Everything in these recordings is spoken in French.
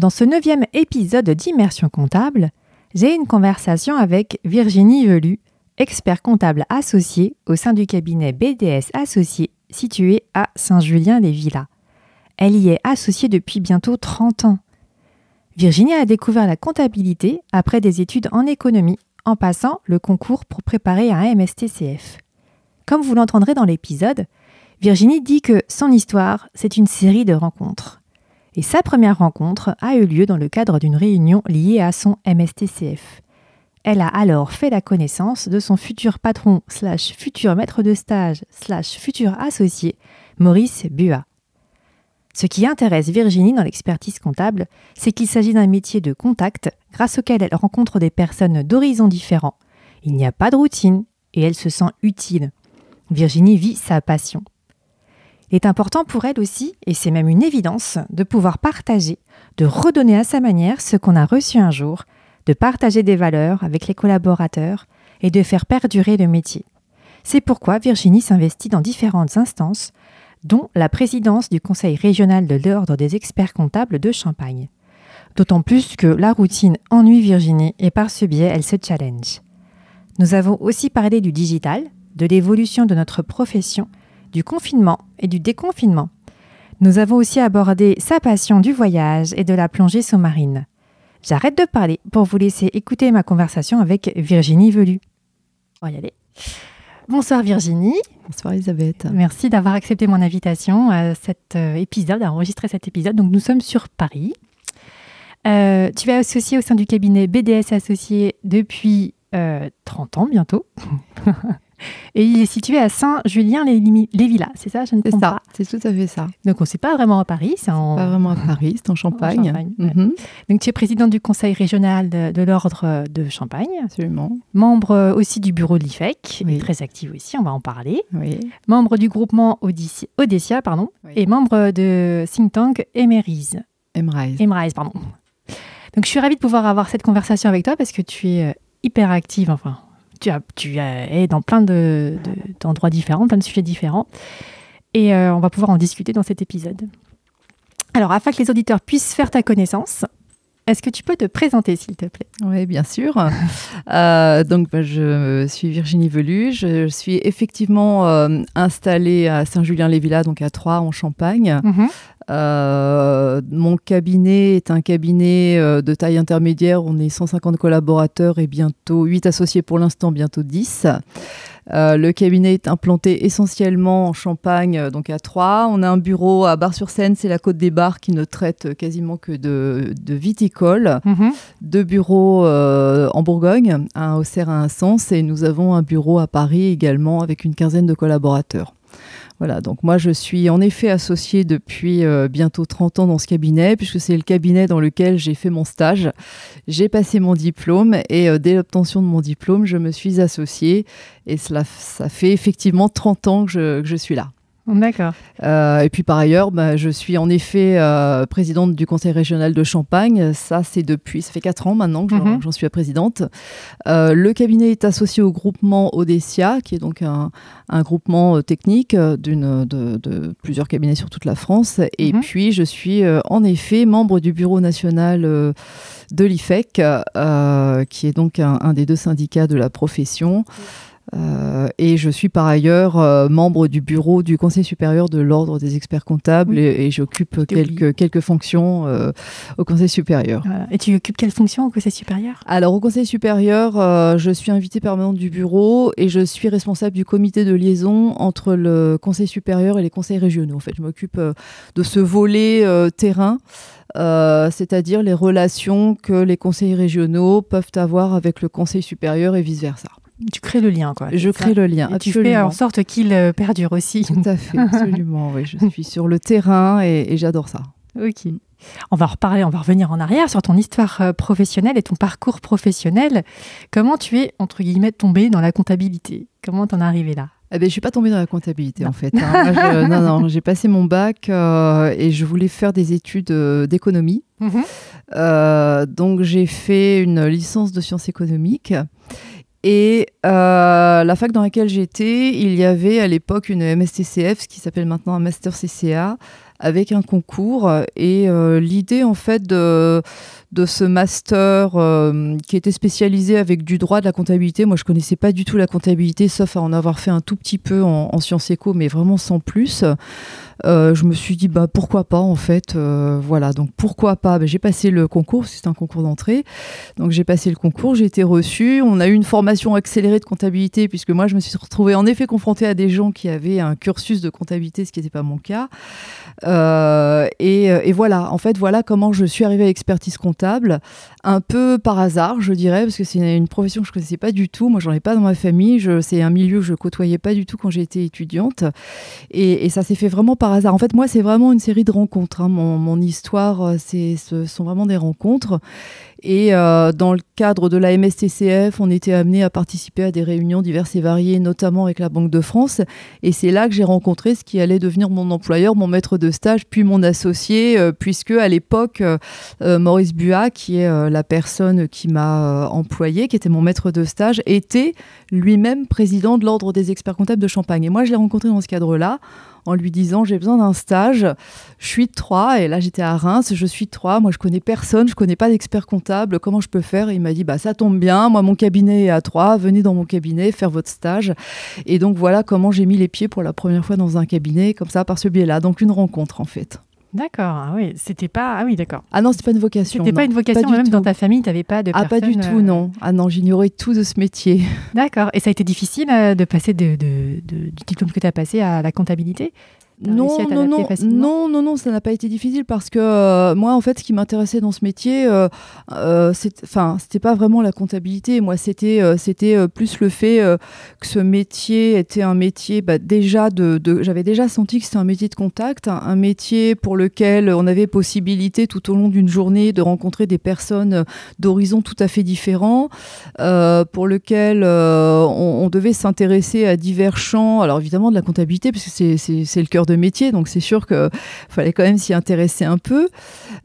Dans ce neuvième épisode d'Immersion comptable, j'ai une conversation avec Virginie Velu, expert comptable associé au sein du cabinet BDS Associé situé à Saint-Julien-les-Villas. Elle y est associée depuis bientôt 30 ans. Virginie a découvert la comptabilité après des études en économie en passant le concours pour préparer un MSTCF. Comme vous l'entendrez dans l'épisode, Virginie dit que son histoire, c'est une série de rencontres. Et sa première rencontre a eu lieu dans le cadre d'une réunion liée à son MSTCF. Elle a alors fait la connaissance de son futur patron slash futur maître de stage slash futur associé, Maurice Bua. Ce qui intéresse Virginie dans l'expertise comptable, c'est qu'il s'agit d'un métier de contact grâce auquel elle rencontre des personnes d'horizons différents. Il n'y a pas de routine et elle se sent utile. Virginie vit sa passion. Il est important pour elle aussi, et c'est même une évidence, de pouvoir partager, de redonner à sa manière ce qu'on a reçu un jour, de partager des valeurs avec les collaborateurs et de faire perdurer le métier. C'est pourquoi Virginie s'investit dans différentes instances dont la présidence du Conseil régional de l'Ordre des experts comptables de Champagne. D'autant plus que la routine ennuie Virginie et par ce biais, elle se challenge. Nous avons aussi parlé du digital, de l'évolution de notre profession, du confinement et du déconfinement. Nous avons aussi abordé sa passion du voyage et de la plongée sous-marine. J'arrête de parler pour vous laisser écouter ma conversation avec Virginie Velu. On va y aller. Bonsoir Virginie. Bonsoir Elisabeth. Merci d'avoir accepté mon invitation à cet euh, épisode, à enregistrer cet épisode. Donc nous sommes sur Paris. Euh, tu es associé au sein du cabinet BDS Associé depuis 30 euh, ans bientôt. Et il est situé à Saint-Julien-les-Villas, c'est ça Je ne C'est ça, c'est tout à fait ça. Donc on ne sait pas vraiment à Paris, c'est en... Pas vraiment à Paris, c'est en Champagne. Mhm. Donc tu es présidente du conseil régional de, l'ordre de Champagne. Absolument. Membre euh, aussi du bureau de l'IFEC, très active aussi, on va en parler. Oui. Membre du groupement Odessia, pardon, et membre de think tank Emerise. Emrise. Emrise, pardon. Donc je suis ravie de pouvoir avoir cette conversation avec toi parce que tu es euh, hyper active, enfin tu, es dans plein d'endroits de, différents, plein de sujets différents. Et euh, on va pouvoir en discuter dans cet épisode. Alors, afin que les auditeurs puissent faire ta connaissance, est-ce que tu peux te présenter, s'il te plaît? Oui, bien sûr. Euh, donc, bah, je suis Virginie Velu. Je suis effectivement euh, installée à Saint-Julien-les-Villas, donc à Troyes, en Champagne. Mhm. Euh, mon cabinet est un cabinet de taille intermédiaire. On est 150 collaborateurs et bientôt 8 associés pour l'instant, bientôt 10. Euh, le cabinet est implanté essentiellement en Champagne, euh, donc à Troyes. On a un bureau à Bar-sur-Seine, c'est la Côte des Bars qui ne traite quasiment que de, viticole. Mhm. Deux bureaux euh, en Bourgogne, un Auxerre et un Sens, et nous avons un bureau à Paris également avec une quinzaine de collaborateurs. Voilà, donc moi je suis en effet associée depuis euh, bientôt 30 ans dans ce cabinet, puisque c'est le cabinet dans lequel j'ai fait mon stage. J'ai passé mon diplôme et euh, dès l'obtention de mon diplôme, je me suis associée et cela, ça fait effectivement 30 ans que je suis là. D'accord. Euh, et puis par ailleurs, bah, je suis en effet euh, présidente du conseil régional de Champagne. Ça, c'est depuis, ça fait quatre ans maintenant que j'en mhm. suis la présidente. Euh, le cabinet est associé au groupement Odessia, qui est donc un, groupement technique d'une, de, plusieurs cabinets sur toute la France. Et mhm. puis, je suis en effet membre du bureau national de l'IFEC, qui est donc un, des deux syndicats de la profession. Euh, et je suis par ailleurs euh, membre du bureau du Conseil supérieur de l'Ordre des experts comptables et, j'occupe quelques, quelques fonctions euh, au Conseil supérieur. Et tu occupes quelle fonction au Conseil supérieur? Alors au Conseil supérieur, je suis invitée permanente du bureau et je suis responsable du comité de liaison entre le Conseil supérieur et les conseils régionaux. En fait, je m'occupe de ce volet terrain. c'est-à-dire les relations que les conseils régionaux peuvent avoir avec le Conseil supérieur et vice-versa tu crées le lien, quoi. Je crée le lien. Et tu fais en sorte qu'il euh, perdure aussi. Tout à fait, absolument. oui, je suis sur le terrain et, j'adore ça. Ok. On va reparler, on va revenir en arrière sur ton histoire euh, professionnelle et ton parcours professionnel. Comment tu es, entre guillemets, tombé dans la comptabilité? Comment t'en es arrivé là? Eh ben, je suis pas tombée dans la comptabilité en fait. Hein. non, non, j'ai passé mon bac euh, et je voulais faire des études d'économie. Mhm. donc j'ai fait une licence de sciences économiques et euh, la fac dans laquelle j'étais, il y avait à l'époque une MSTCF, ce qui s'appelle maintenant un Master CCA, avec un concours. Et l'idée, en fait, de de ce master euh, qui était spécialisé avec du droit de la comptabilité. Moi, je connaissais pas du tout la comptabilité, sauf à en avoir fait un tout petit peu en, en sciences éco, mais vraiment sans plus. Euh, je me suis dit bah pourquoi pas en fait euh, voilà. Donc pourquoi pas? Bah, j'ai passé le concours c'est un concours d'entrée. Donc j'ai passé le concours j'ai été reçue. On a eu une formation accélérée de comptabilité puisque moi je me suis retrouvée en effet confrontée à des gens qui avaient un cursus de comptabilité ce qui n'était pas mon cas. Et, et, voilà. En fait voilà comment je suis arrivée à l'expertise comptable un peu par hasard je dirais parce que c'est une profession que je connaissais pas du tout moi j'en ai pas dans ma famille c'est un milieu que je côtoyais pas du tout quand j'étais étudiante et, ça s'est fait vraiment par hasard. En fait, moi, c'est vraiment une série de rencontres. Hein. Mon, mon, histoire, euh, ce sont vraiment des rencontres. Et euh, dans le cadre de la MSTCF, on était amené à participer à des réunions diverses et variées, notamment avec la Banque de France. Et c'est là que j'ai rencontré ce qui allait devenir mon employeur, mon maître de stage, puis mon associé, euh, puisque à l'époque, euh, Maurice Buat, qui est la personne qui m'a employé, qui était mon maître de stage, était lui-même président de l'Ordre des experts comptables de Champagne. Et moi, je l'ai rencontré dans ce cadre-là en lui disant j'ai besoin d'un stage, je suis de Troyes et là j'étais à Reims, je suis de Troyes, moi je connais personne, je connais pas d'expert comptable, comment je peux faire? Et il m'a dit bah ça tombe bien, moi mon cabinet est à Troyes, venez dans mon cabinet faire votre stage. Et donc voilà comment j'ai mis les pieds pour la première fois dans un cabinet comme ça par ce biais-là. Donc une rencontre en fait. D'accord, ah oui, c'était pas. Ah oui, d'accord. Ah non, c'était pas une vocation. C'était pas une vocation, même dans ta famille, tu n'avais pas de. Ah, pas du tout, non. Euh, ah non, j'ignorais tout de ce métier. D'accord. Et ça a été difficile euh, de passer de, de, du diplôme que tu as passé à la comptabilité? Non, non, non, non, non, non, ça n'a pas été difficile parce que euh, moi, en fait, ce qui m'intéressait dans ce métier, euh, euh c'était pas vraiment la comptabilité. Moi, c'était, euh, c'était plus le fait que ce métier était un métier, bah, déjà de, j'avais déjà senti que c'était un métier de contact, un, métier pour lequel on avait possibilité tout au long d'une journée de rencontrer des personnes d'horizons tout à fait différents, pour lequel on, on, devait s'intéresser à divers champs. Alors évidemment de la comptabilité, parce que c'est le cœur de métier, donc c'est sûr qu'il fallait quand même s'y intéresser un peu,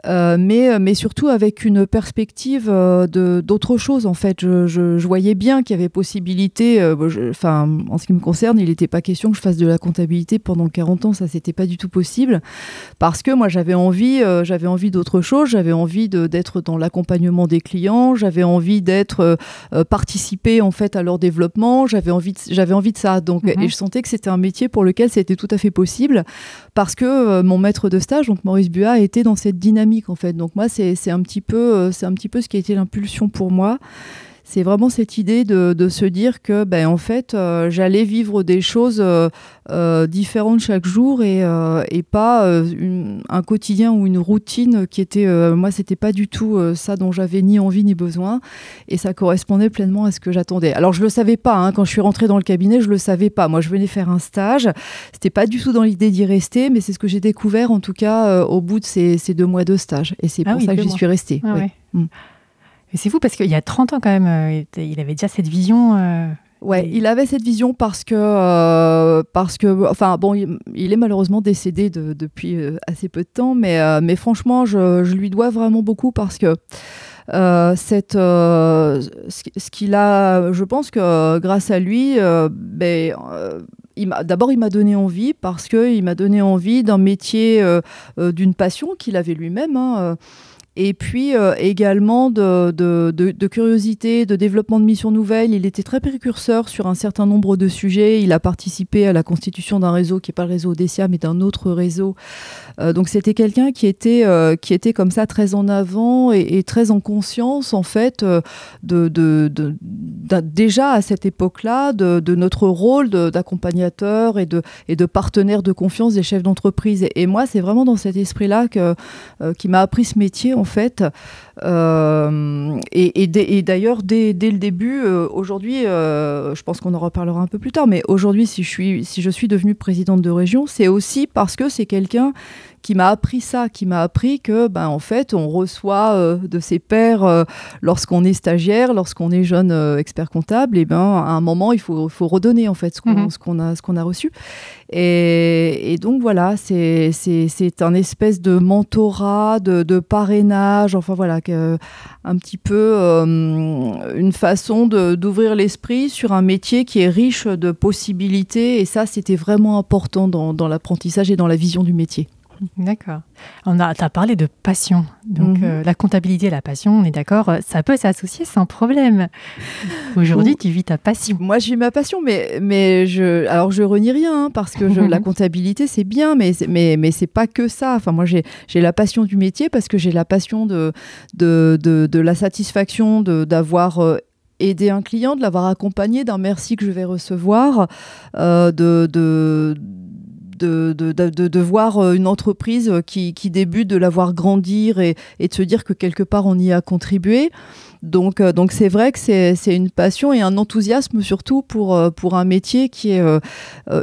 euh, mais, mais surtout avec une perspective euh, de d'autres choses. En fait, je, je, voyais bien qu'il y avait possibilité, euh, enfin, en ce qui me concerne, il n'était pas question que je fasse de la comptabilité pendant 40 ans, ça c'était pas du tout possible, parce que moi j'avais envie, j'avais envie d'autre chose, j'avais envie d'être dans l'accompagnement des clients, j'avais envie d'être participer en fait à leur développement, j'avais envie, j'avais envie de ça, donc mm-hmm. et je sentais que c'était un métier pour lequel c'était tout à fait possible parce que euh, mon maître de stage, donc Maurice Buat, était dans cette dynamique en fait. Donc moi, c'est un petit euh, c'est un petit peu ce qui a été l'impulsion pour moi c'est vraiment cette idée de, se dire que, ben, en fait, euh, j'allais vivre des choses euh, euh, différentes chaque jour et, pas un quotidien ou une routine qui était, moi, c'était pas du tout ça dont j'avais ni envie ni besoin et ça correspondait pleinement à ce que j'attendais. Alors, je le savais pas, hein, quand je suis rentrée dans le cabinet, je le savais pas. Moi, je venais faire un stage, c'était pas du tout dans l'idée d'y rester, mais c'est ce que j'ai découvert en tout cas au bout de ces, deux mois de stage et c'est ah pour ça que j'y suis restée. Ah mm c'est fou parce qu'il y a 30 ans quand même, euh, il avait déjà cette vision. Euh, ouais, il avait cette vision parce que, euh, parce que, enfin bon, il, est malheureusement décédé depuis assez peu de temps, mais, mais franchement, je, je, lui dois vraiment beaucoup parce que cette, ce qu'il a, je pense que grâce à lui, ben, d'abord, il m'a donné envie parce qu'il m'a donné envie d'un métier, d'une passion qu'il avait lui-même. Hein, et puis euh, également de, curiosité, de développement de missions nouvelles. Il était très précurseur sur un certain nombre de sujets. Il a participé à la constitution d'un réseau qui n'est pas le réseau Odessia, mais d'un autre réseau. Euh, donc c'était quelqu'un qui était euh, qui était comme ça très en avant et, très en conscience en fait de, déjà à cette époque-là de, notre rôle d'accompagnateur et de et de partenaire de confiance des chefs d'entreprise. Et, moi c'est vraiment dans cet esprit-là que qui m'a appris ce métier fait. Euh, et, d'ailleurs, dès, le début, euh, aujourd'hui, euh, je pense qu'on en reparlera un peu plus tard, mais aujourd'hui, si je suis, si je suis devenue présidente de région, c'est aussi parce que c'est quelqu'un qui m'a appris ça, qui m'a appris que, ben, en fait, on reçoit euh, de ses pairs euh, lorsqu'on est stagiaire, lorsqu'on est jeune euh, expert comptable, et ben, à un moment, il faut, faut redonner en fait ce qu'on mhm. a, ce qu'on a reçu. Et, et donc voilà, c'est un espèce de mentorat, de, de parrainage, enfin voilà, que, un petit peu une façon d'ouvrir l'esprit sur un métier qui est riche de possibilités. Et ça, c'était vraiment important dans, dans l'apprentissage et dans la vision du métier. D'accord. On a, as parlé de passion. Donc mhm. euh, la comptabilité et la passion, on est d'accord, euh, ça peut s'associer sans problème. Aujourd'hui, tu vis ta passion. Moi, je vis ma passion, mais, mais je, alors je renie rien hein, parce que la comptabilité, c'est bien, mais, mais, mais c'est pas que ça. Enfin, moi, j'ai la passion du métier parce que j'ai la passion de, de, de, la satisfaction d'avoir euh, aidé un client, de l'avoir accompagné, d'un merci que je vais recevoir, de, de de, de, voir euh, une entreprise qui, débute, de la voir grandir et, et, de se dire que quelque part on y a contribué. Donc, euh, donc c'est vrai que c'est une passion et un enthousiasme surtout pour, euh, pour un métier qui est,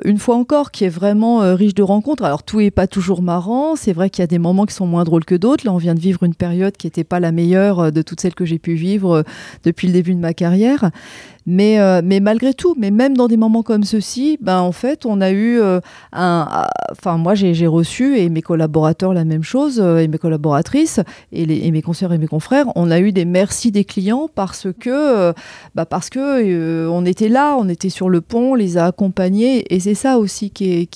une fois encore, qui est vraiment riche de rencontres. Alors tout n'est pas toujours marrant. C'est vrai qu'il y a des moments qui sont moins drôles que d'autres. Là, on vient de vivre une période qui n'était pas la meilleure de toutes celles que j'ai pu vivre depuis le début de ma carrière. Mais, euh, mais malgré tout, mais même dans des moments comme ceux-ci, ben, en fait, on a eu euh, un. Enfin, moi, j'ai reçu, et mes collaborateurs la même chose, euh, et mes collaboratrices, et, mes conseillers et mes confrères, on a eu des merci des clients parce que, bah, parce que on était là, on était sur le pont, on les a accompagnés, et c'est ça aussi qui,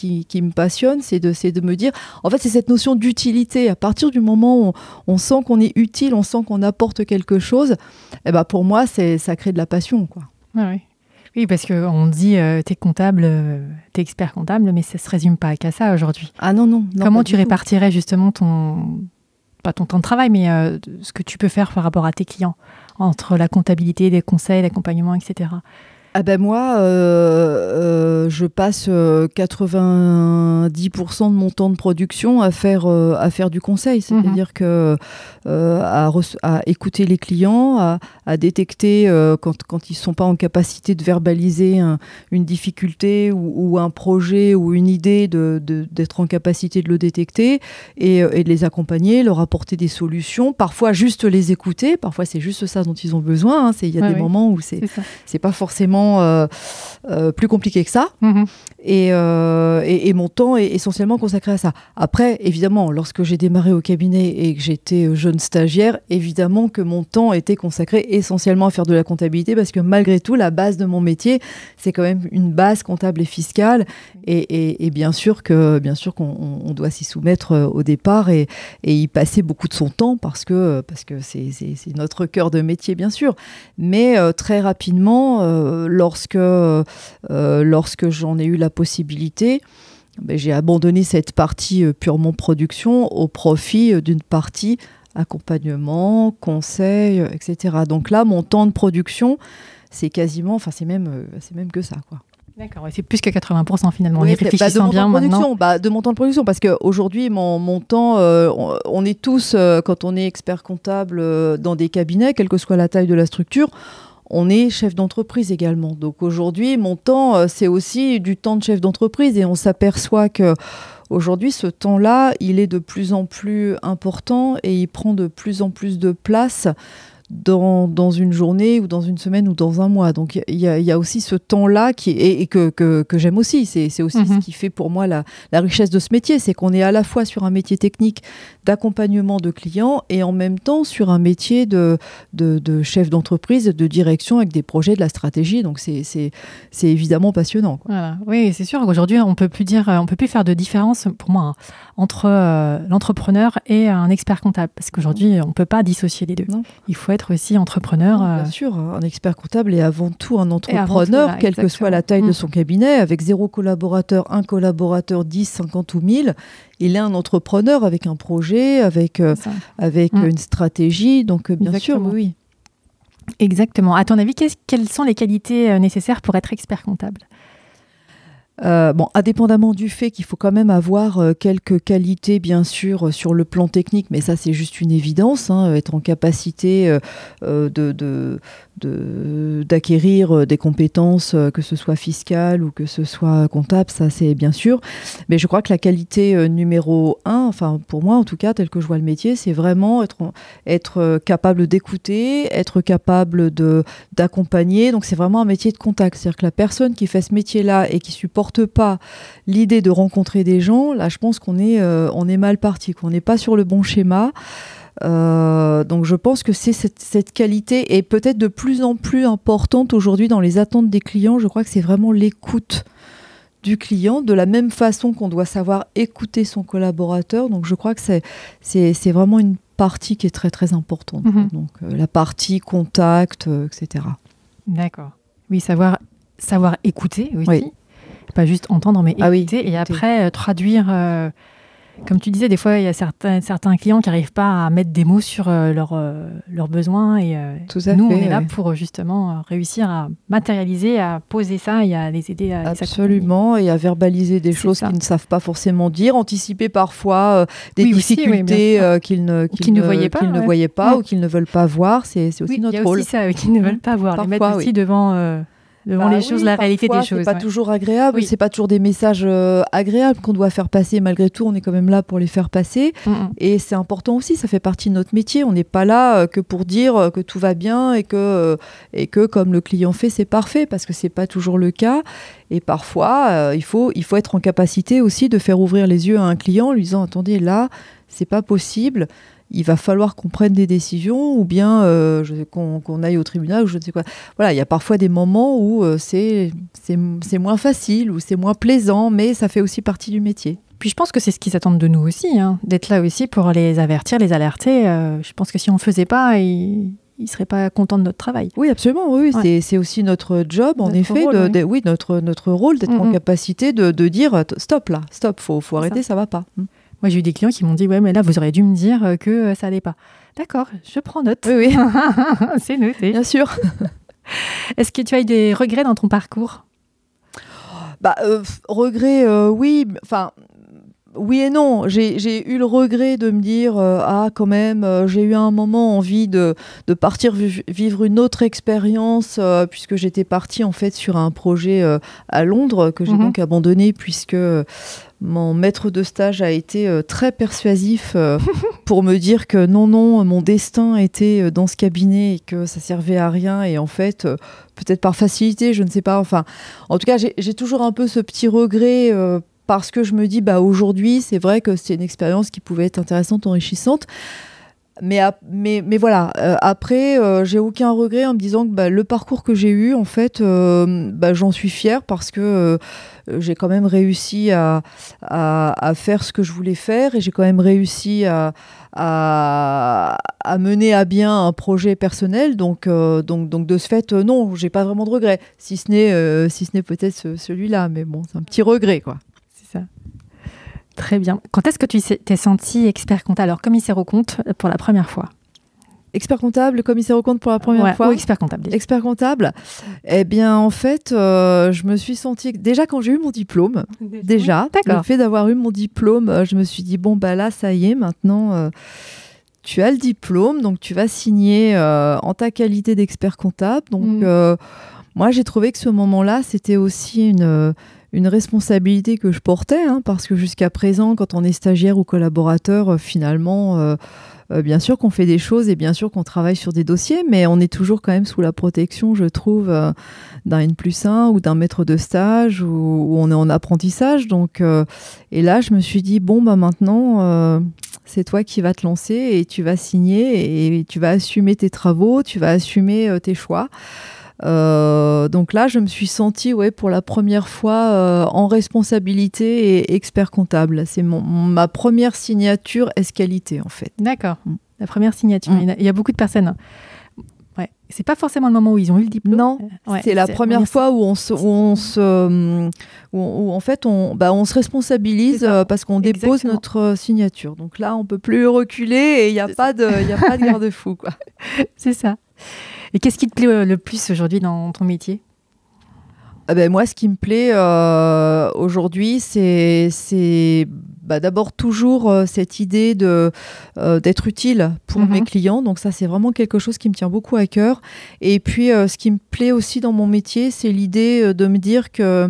me passionne, c'est de, de me dire. En fait, c'est cette notion d'utilité. À partir du moment où on, sent qu'on est utile, on sent qu'on apporte quelque chose, et ben, pour moi, ça crée de la passion, quoi. Ah oui. oui, parce qu'on dit euh, t'es comptable, euh, t'es expert comptable, mais ça se résume pas qu'à ça aujourd'hui. Ah non, non. Comment tu répartirais justement ton, pas ton temps de travail, mais euh, ce que tu peux faire par rapport à tes clients, entre la comptabilité, les conseils, l'accompagnement, etc. Ah ben moi, euh, euh, je passe 90% de mon temps de production à faire, à faire du conseil, c'est-à-dire mhm. que à, à, écouter les clients, à, à détecter quand, quand ils ne sont pas en capacité de verbaliser une difficulté ou, un projet ou une idée, d'être de, en capacité de le détecter et, et, de les accompagner, leur apporter des solutions, parfois juste les écouter, parfois c'est juste ça dont ils ont besoin, hein. il y a des moments où c'est pas forcément euh, euh, plus compliqué que ça. Euh, et, mon temps est essentiellement consacré à ça. Après, évidemment, lorsque j'ai démarré au cabinet et que j'étais jeune stagiaire, évidemment que mon temps était consacré essentiellement à faire de la comptabilité parce que malgré tout, la base de mon métier, c'est quand même une base comptable et fiscale. Et, bien sûr que bien sûr qu'on doit s'y soumettre au départ et, y passer beaucoup de son temps parce que parce que c'est notre cœur de métier, bien sûr. Mais très rapidement, lorsque, euh, lorsque j'en ai eu la possibilité, ben, j'ai abandonné cette partie euh, purement production au profit euh, d'une partie accompagnement, conseil, etc. Donc là, mon temps de production, c'est quasiment, enfin c'est même, c'est même que ça, quoi. D'accord, c'est plus que 80% finalement. Oui, bah, de mon bien temps bah, de mon temps de production, parce qu'aujourd'hui, mon, mon temps, on, est tous, quand on est expert comptable dans des cabinets, quelle que soit la taille de la structure, on est chef d'entreprise également. Donc aujourd'hui, mon temps, euh, c'est aussi du temps de chef d'entreprise et on s'aperçoit que aujourd'hui, ce temps-là, il est de plus en plus important et il prend de plus en plus de place dans, dans, une journée ou dans une semaine ou dans un mois. Donc il y, y, a aussi ce temps-là qui et, que, que, que j'aime aussi. C'est aussi ce mhm. qui fait pour moi la, la richesse de ce métier, c'est qu'on est à la fois sur un métier technique d'accompagnement de clients et en même temps sur un métier de, de, de chef d'entreprise, de direction avec des projets, de la stratégie. Donc c'est évidemment passionnant. Voilà. Oui, c'est sûr qu'aujourd'hui on peut plus dire, on peut plus faire de différence pour moi hein, entre euh, l'entrepreneur et un expert comptable parce qu'aujourd'hui on peut pas dissocier les deux. Non. Il faut être aussi entrepreneur. bien euh, sûr, un expert comptable est avant tout un entrepreneur, quelle que soit la taille de mm. son cabinet, avec zéro collaborateur, un collaborateur, 10, 50 ou 1000. Il est un entrepreneur avec un projet, avec, euh, avec mm. une stratégie. Donc, euh, bien sûr, oui. Exactement. À ton avis, quelles sont les qualités nécessaires pour être expert comptable? Euh, bon, indépendamment du fait qu'il faut quand même avoir euh, quelques qualités, bien sûr, euh, sur le plan technique, mais ça c'est juste une évidence, hein, être en capacité de, d'acquérir des compétences, que ce soit fiscales ou que ce soit comptable, ça c'est bien sûr. Mais je crois que la qualité numéro un, enfin pour moi en tout cas, tel que je vois le métier, c'est vraiment être, être capable d'écouter, être capable d'accompagner. Donc c'est vraiment un métier de contact, c'est-à-dire que la personne qui fait ce métier-là et qui supporte pas l'idée de rencontrer des gens, là, je pense qu'on est, euh, on est mal parti, qu'on n'est pas sur le bon schéma. Euh, donc je pense que c'est cette, qualité est peut-être de plus en plus importante aujourd'hui dans les attentes des clients. Je crois que c'est vraiment l'écoute du client de la même façon qu'on doit savoir écouter son collaborateur. Donc je crois que c'est vraiment une partie qui est très très importante. Mhm. Donc euh, la partie contact, euh, etc. D'accord. Oui, savoir, savoir écouter aussi. Pas juste entendre, mais ah écouter. et après euh, traduire comme tu disais, des fois, il y a certains, certains clients qui n'arrivent pas à mettre des mots sur euh, euh, leurs besoins. Et euh, nous, on est là pour justement réussir à matérialiser, à poser ça et à les aider à Absolument, et à verbaliser des choses qu'ils ne savent pas forcément dire, anticiper parfois des difficultés qu'ils ne, ne, voyaient pas, ne voyaient pas ou qu'ils ne veulent pas voir. C'est aussi notre rôle. Il y a aussi ça, qu'ils ne veulent pas voir. les mettre aussi devant devant bah les choses, la réalité des choses. C'est pas toujours agréable, c'est pas toujours des messages euh, agréables qu'on doit faire passer. Malgré tout, on est quand même là pour les faire passer. Mm, mm. Et c'est important aussi, ça fait partie de notre métier. On n'est pas là euh, que pour dire euh, que tout va bien et que, et que comme le client fait, c'est parfait, parce que c'est pas toujours le cas. Et parfois, il, faut, il faut être en capacité aussi de faire ouvrir les yeux à un client en lui disant attendez, là, c'est pas possible il va falloir qu'on prenne des décisions ou bien euh, qu'on aille au tribunal ou je ne sais quoi. Voilà, il y a parfois des moments où euh, c'est moins facile ou c'est moins plaisant, mais ça fait aussi partie du métier. Puis je pense que c'est ce qu'ils attendent de nous aussi, hein, d'être là aussi pour les avertir, les alerter. Euh, je pense que si on ne faisait pas, ils ne seraient pas contents de notre travail. Oui, absolument. Oui, c'est aussi notre job, en effet, de, oui. notre, notre rôle d'être en capacité de, de, dire stop là, stop, faut, faut arrêter, ça. ne va pas. Hmm. Moi, j'ai eu des clients qui m'ont dit Ouais, mais là, vous auriez dû me dire euh, que euh, ça allait pas. D'accord, je prends note. Oui, oui. c'est noté. Bien sûr. Est-ce que tu as eu des regrets dans ton parcours? Bah, euh, regrets, oui. Enfin, oui et non. J'ai eu le regret de me dire ah quand même j'ai eu un moment envie de, de partir vivre une autre expérience puisque j'étais partie en fait sur un projet à Londres que j'ai mhm. donc abandonné puisque mon maître de stage a été euh, très persuasif euh, pour me dire que non, non, mon destin était euh, dans ce cabinet et que ça servait à rien. Et en fait, peut-être par facilité, je ne sais pas. Enfin, en tout cas, j'ai toujours un peu ce petit regret parce que je me dis, bah aujourd'hui, c'est vrai que c'est une expérience qui pouvait être intéressante, enrichissante. Mais, mais, mais voilà, après, j'ai aucun regret en me disant que bah, le parcours que j'ai eu, en fait, bah, j'en suis fière parce que euh, j'ai quand même réussi à, à, faire ce que je voulais faire et j'ai quand même réussi à, à, mener à bien un projet personnel. Donc, euh, donc, donc de ce fait, euh, non, j'ai pas vraiment de regrets, si ce n'est si peut-être celui-là, mais bon, c'est un petit regret, quoi. Très bien. Quand est-ce que tu t'es senti expert comptable, alors commissaire au compte, pour la première fois Expert comptable, commissaire au compte pour la première fois? Ou expert comptable. Expert comptable. Eh bien, en fait, euh, je me suis sentie. Déjà, quand j'ai eu mon diplôme, déjà, le fait d'avoir eu mon diplôme, euh, je me suis dit bon, bah là, ça y est, maintenant. Euh, tu as le diplôme, donc tu vas signer en ta qualité d'expert comptable. Donc, mm. moi, j'ai trouvé que ce moment-là, c'était aussi une, une responsabilité que je portais, hein, parce que jusqu'à présent, quand on est stagiaire ou collaborateur, finalement, euh, bien sûr qu'on fait des choses et bien sûr qu'on travaille sur des dossiers, mais on est toujours quand même sous la protection, je trouve, euh, d'un N plus 1 ou d'un maître de stage où, on est en apprentissage. Donc, euh, et là, je me suis dit, bon, bah maintenant, c'est toi qui vas te lancer et tu vas signer et tu vas assumer tes travaux, tu vas assumer tes choix. Euh, donc là, je me suis sentie ouais, pour la première fois euh, en responsabilité et expert comptable. C'est ma première signature S-qualité en fait. D'accord, mm. la première signature. Mm. Il, y a, beaucoup de personnes. Ouais. C'est pas forcément le moment où ils ont eu le diplôme. Non, c'est la première fois où on se, où on se, où, en fait on, bah, on se responsabilise euh, parce qu'on dépose notre signature. Donc là, on peut plus reculer et il n'y a, pas de, y a pas de garde-fou quoi. c'est ça. Et qu'est-ce qui te plaît euh, le plus aujourd'hui dans ton métier? Ah ben moi, ce qui me plaît euh, aujourd'hui, c'est bah, d'abord toujours euh, cette idée de d'être utile pour mes mhm. clients. Donc ça, c'est vraiment quelque chose qui me tient beaucoup à cœur. Et puis, ce qui me plaît aussi dans mon métier, c'est l'idée de me dire que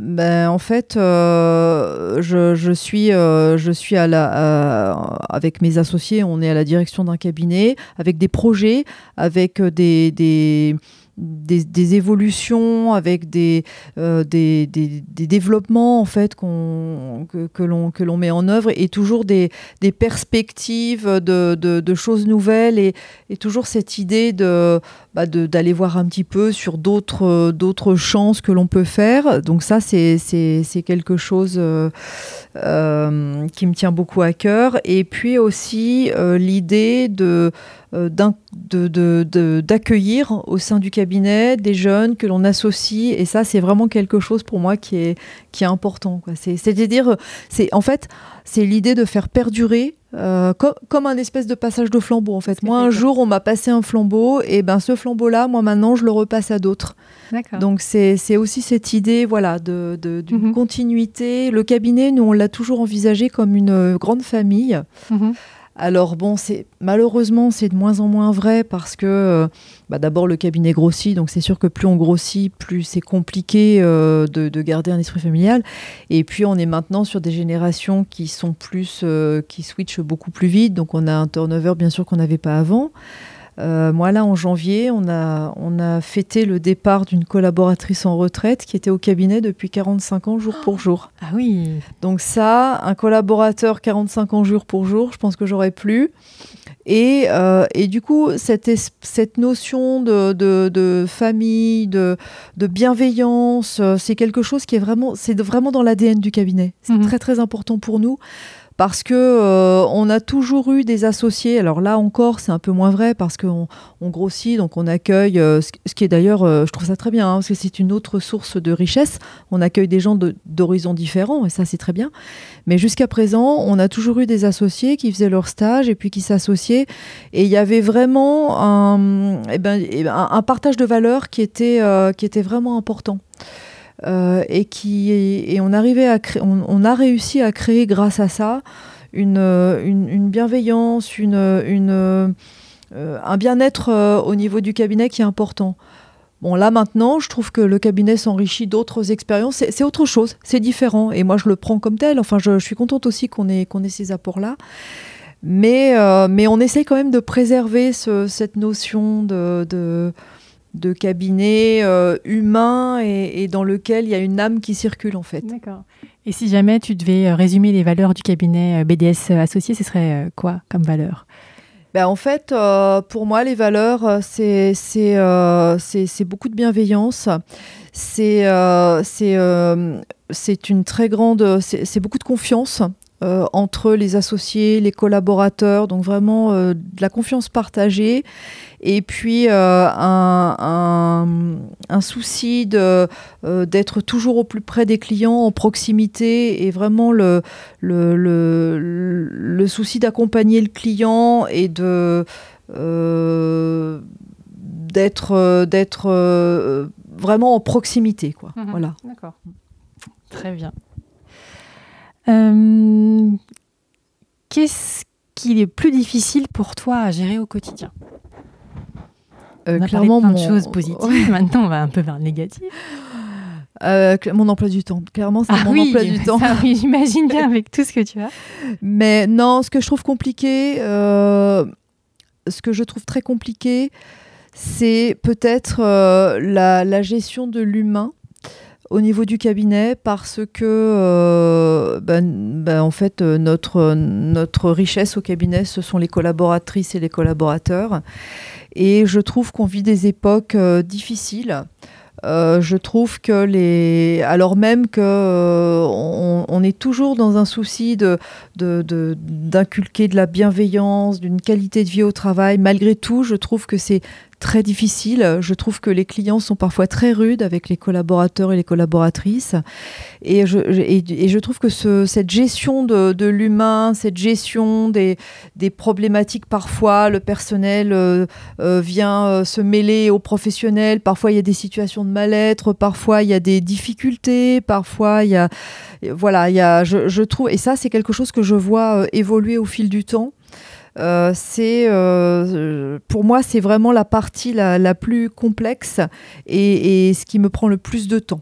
ben, en fait, euh, je, suis, euh, je suis à la, avec mes associés, on est à la direction d'un cabinet, avec des projets, avec des, des des, évolutions, avec des, des, développements en fait que, que l'on met en œuvre et toujours des, perspectives de, choses nouvelles et, toujours cette idée de, bah, d'aller voir un petit peu sur d'autres, d'autres chances que l'on peut faire. Donc ça, c'est, quelque chose qui me tient beaucoup à cœur. Et puis aussi l'idée de euh, d'accueillir au sein du cabinet des jeunes que l'on associe. Et ça, c'est vraiment quelque chose pour moi qui est, qui est important. C'est-à-dire, c'est en fait, c'est l'idée de faire perdurer euh, comme un espèce de passage de flambeau en fait. Moi un jour on m'a passé un flambeau et ben ce flambeau là moi maintenant je le repasse à d'autres. Donc c'est aussi cette idée voilà de d'une mhm. continuité. Le cabinet nous on l'a toujours envisagé comme une euh, grande famille. Mhm. Alors bon, c'est malheureusement c'est de moins en moins vrai parce que euh, bah, d'abord le cabinet grossit, donc c'est sûr que plus on grossit, plus c'est compliqué euh, de, garder un esprit familial. Et puis on est maintenant sur des générations qui sont plus, euh, qui switchent beaucoup plus vite, donc on a un turnover bien sûr qu'on n'avait pas avant. Euh, moi, là, en janvier, on a, on a fêté le départ d'une collaboratrice en retraite qui était au cabinet depuis 45 ans, jour pour jour. Ah oui Donc ça, un collaborateur 45 ans, jour pour jour, je pense que j'aurais plus. Et, euh, et, du coup, cette, cette notion de, de, famille, de, de bienveillance, euh, c'est quelque chose qui est vraiment, c'est vraiment dans l'ADN du cabinet. C'est mhm. très très important pour nous parce que euh, on a toujours eu des associés. Alors là encore, c'est un peu moins vrai parce qu'on on grossit, donc on accueille, euh, ce qui est d'ailleurs, euh, je trouve ça très bien, hein, parce que c'est une autre source de richesse. On accueille des gens d'horizons différents, et ça c'est très bien. Mais jusqu'à présent, on a toujours eu des associés qui faisaient leur stage et puis qui s'associaient, et il y avait vraiment un, eh ben, eh ben, partage de valeurs qui était vraiment important. Euh, et qui et on arrivait à on, a réussi à créer grâce à ça une, une, bienveillance, une, une euh, un bien-être euh, au niveau du cabinet qui est important. Bon, là maintenant, je trouve que le cabinet s'enrichit d'autres expériences. C'est autre chose, c'est différent. Et moi, je le prends comme tel. Enfin, je, suis contente aussi qu'on ait, qu'on ait ces apports-là. Mais, mais on essaye quand même de préserver cette notion de de cabinet euh, humain et, dans lequel il y a une âme qui circule en fait. D'accord. Et si jamais tu devais euh, résumer les valeurs du cabinet euh, BDS associé, ce serait quoi comme valeur? Ben, en fait, pour moi, les valeurs, c'est beaucoup de bienveillance. C'est c'est une très grande, c'est beaucoup de confiance. Entre les associés, les collaborateurs, donc vraiment de la confiance partagée. Et puis euh, un, souci de, euh, d'être toujours au plus près des clients, en proximité, et vraiment le, le, le, souci d'accompagner le client et de euh, d'être d'être vraiment en proximité quoi. Mhm. voilà. D'accord. Très bien qu'est-ce qui est plus difficile pour toi à gérer au quotidien? Euh, on a clairement, plein de choses positives. Maintenant, on va un peu vers le négatif. Euh, mon emploi du temps. Clairement, c'est ah mon emploi du temps. oui, j'imagine bien avec tout ce que tu as. Mais non, ce que je trouve compliqué, euh, ce que je trouve très compliqué, c'est peut-être la, la, gestion de l'humain au niveau du cabinet parce que ben, ben, en fait notre, notre richesse au cabinet ce sont les collaboratrices et les collaborateurs et je trouve qu'on vit des époques euh, difficiles. Euh, je trouve que les, alors même que euh, on, est toujours dans un souci de, d'inculquer de la bienveillance, d'une qualité de vie au travail, malgré tout, je trouve que c'est très difficile. Je trouve que les clients sont parfois très rudes avec les collaborateurs et les collaboratrices. Et je, trouve que ce, cette gestion de, l'humain, cette gestion des, problématiques, parfois le personnel euh, euh, vient euh, se mêler aux professionnels, parfois il y a des situations de mal-être, parfois il y a des difficultés, parfois il y a... Voilà, il y a, je trouve, et ça c'est quelque chose que je vois évoluer au fil du temps. Euh, c'est euh, pour moi c'est vraiment la partie la, plus complexe et, ce qui me prend le plus de temps.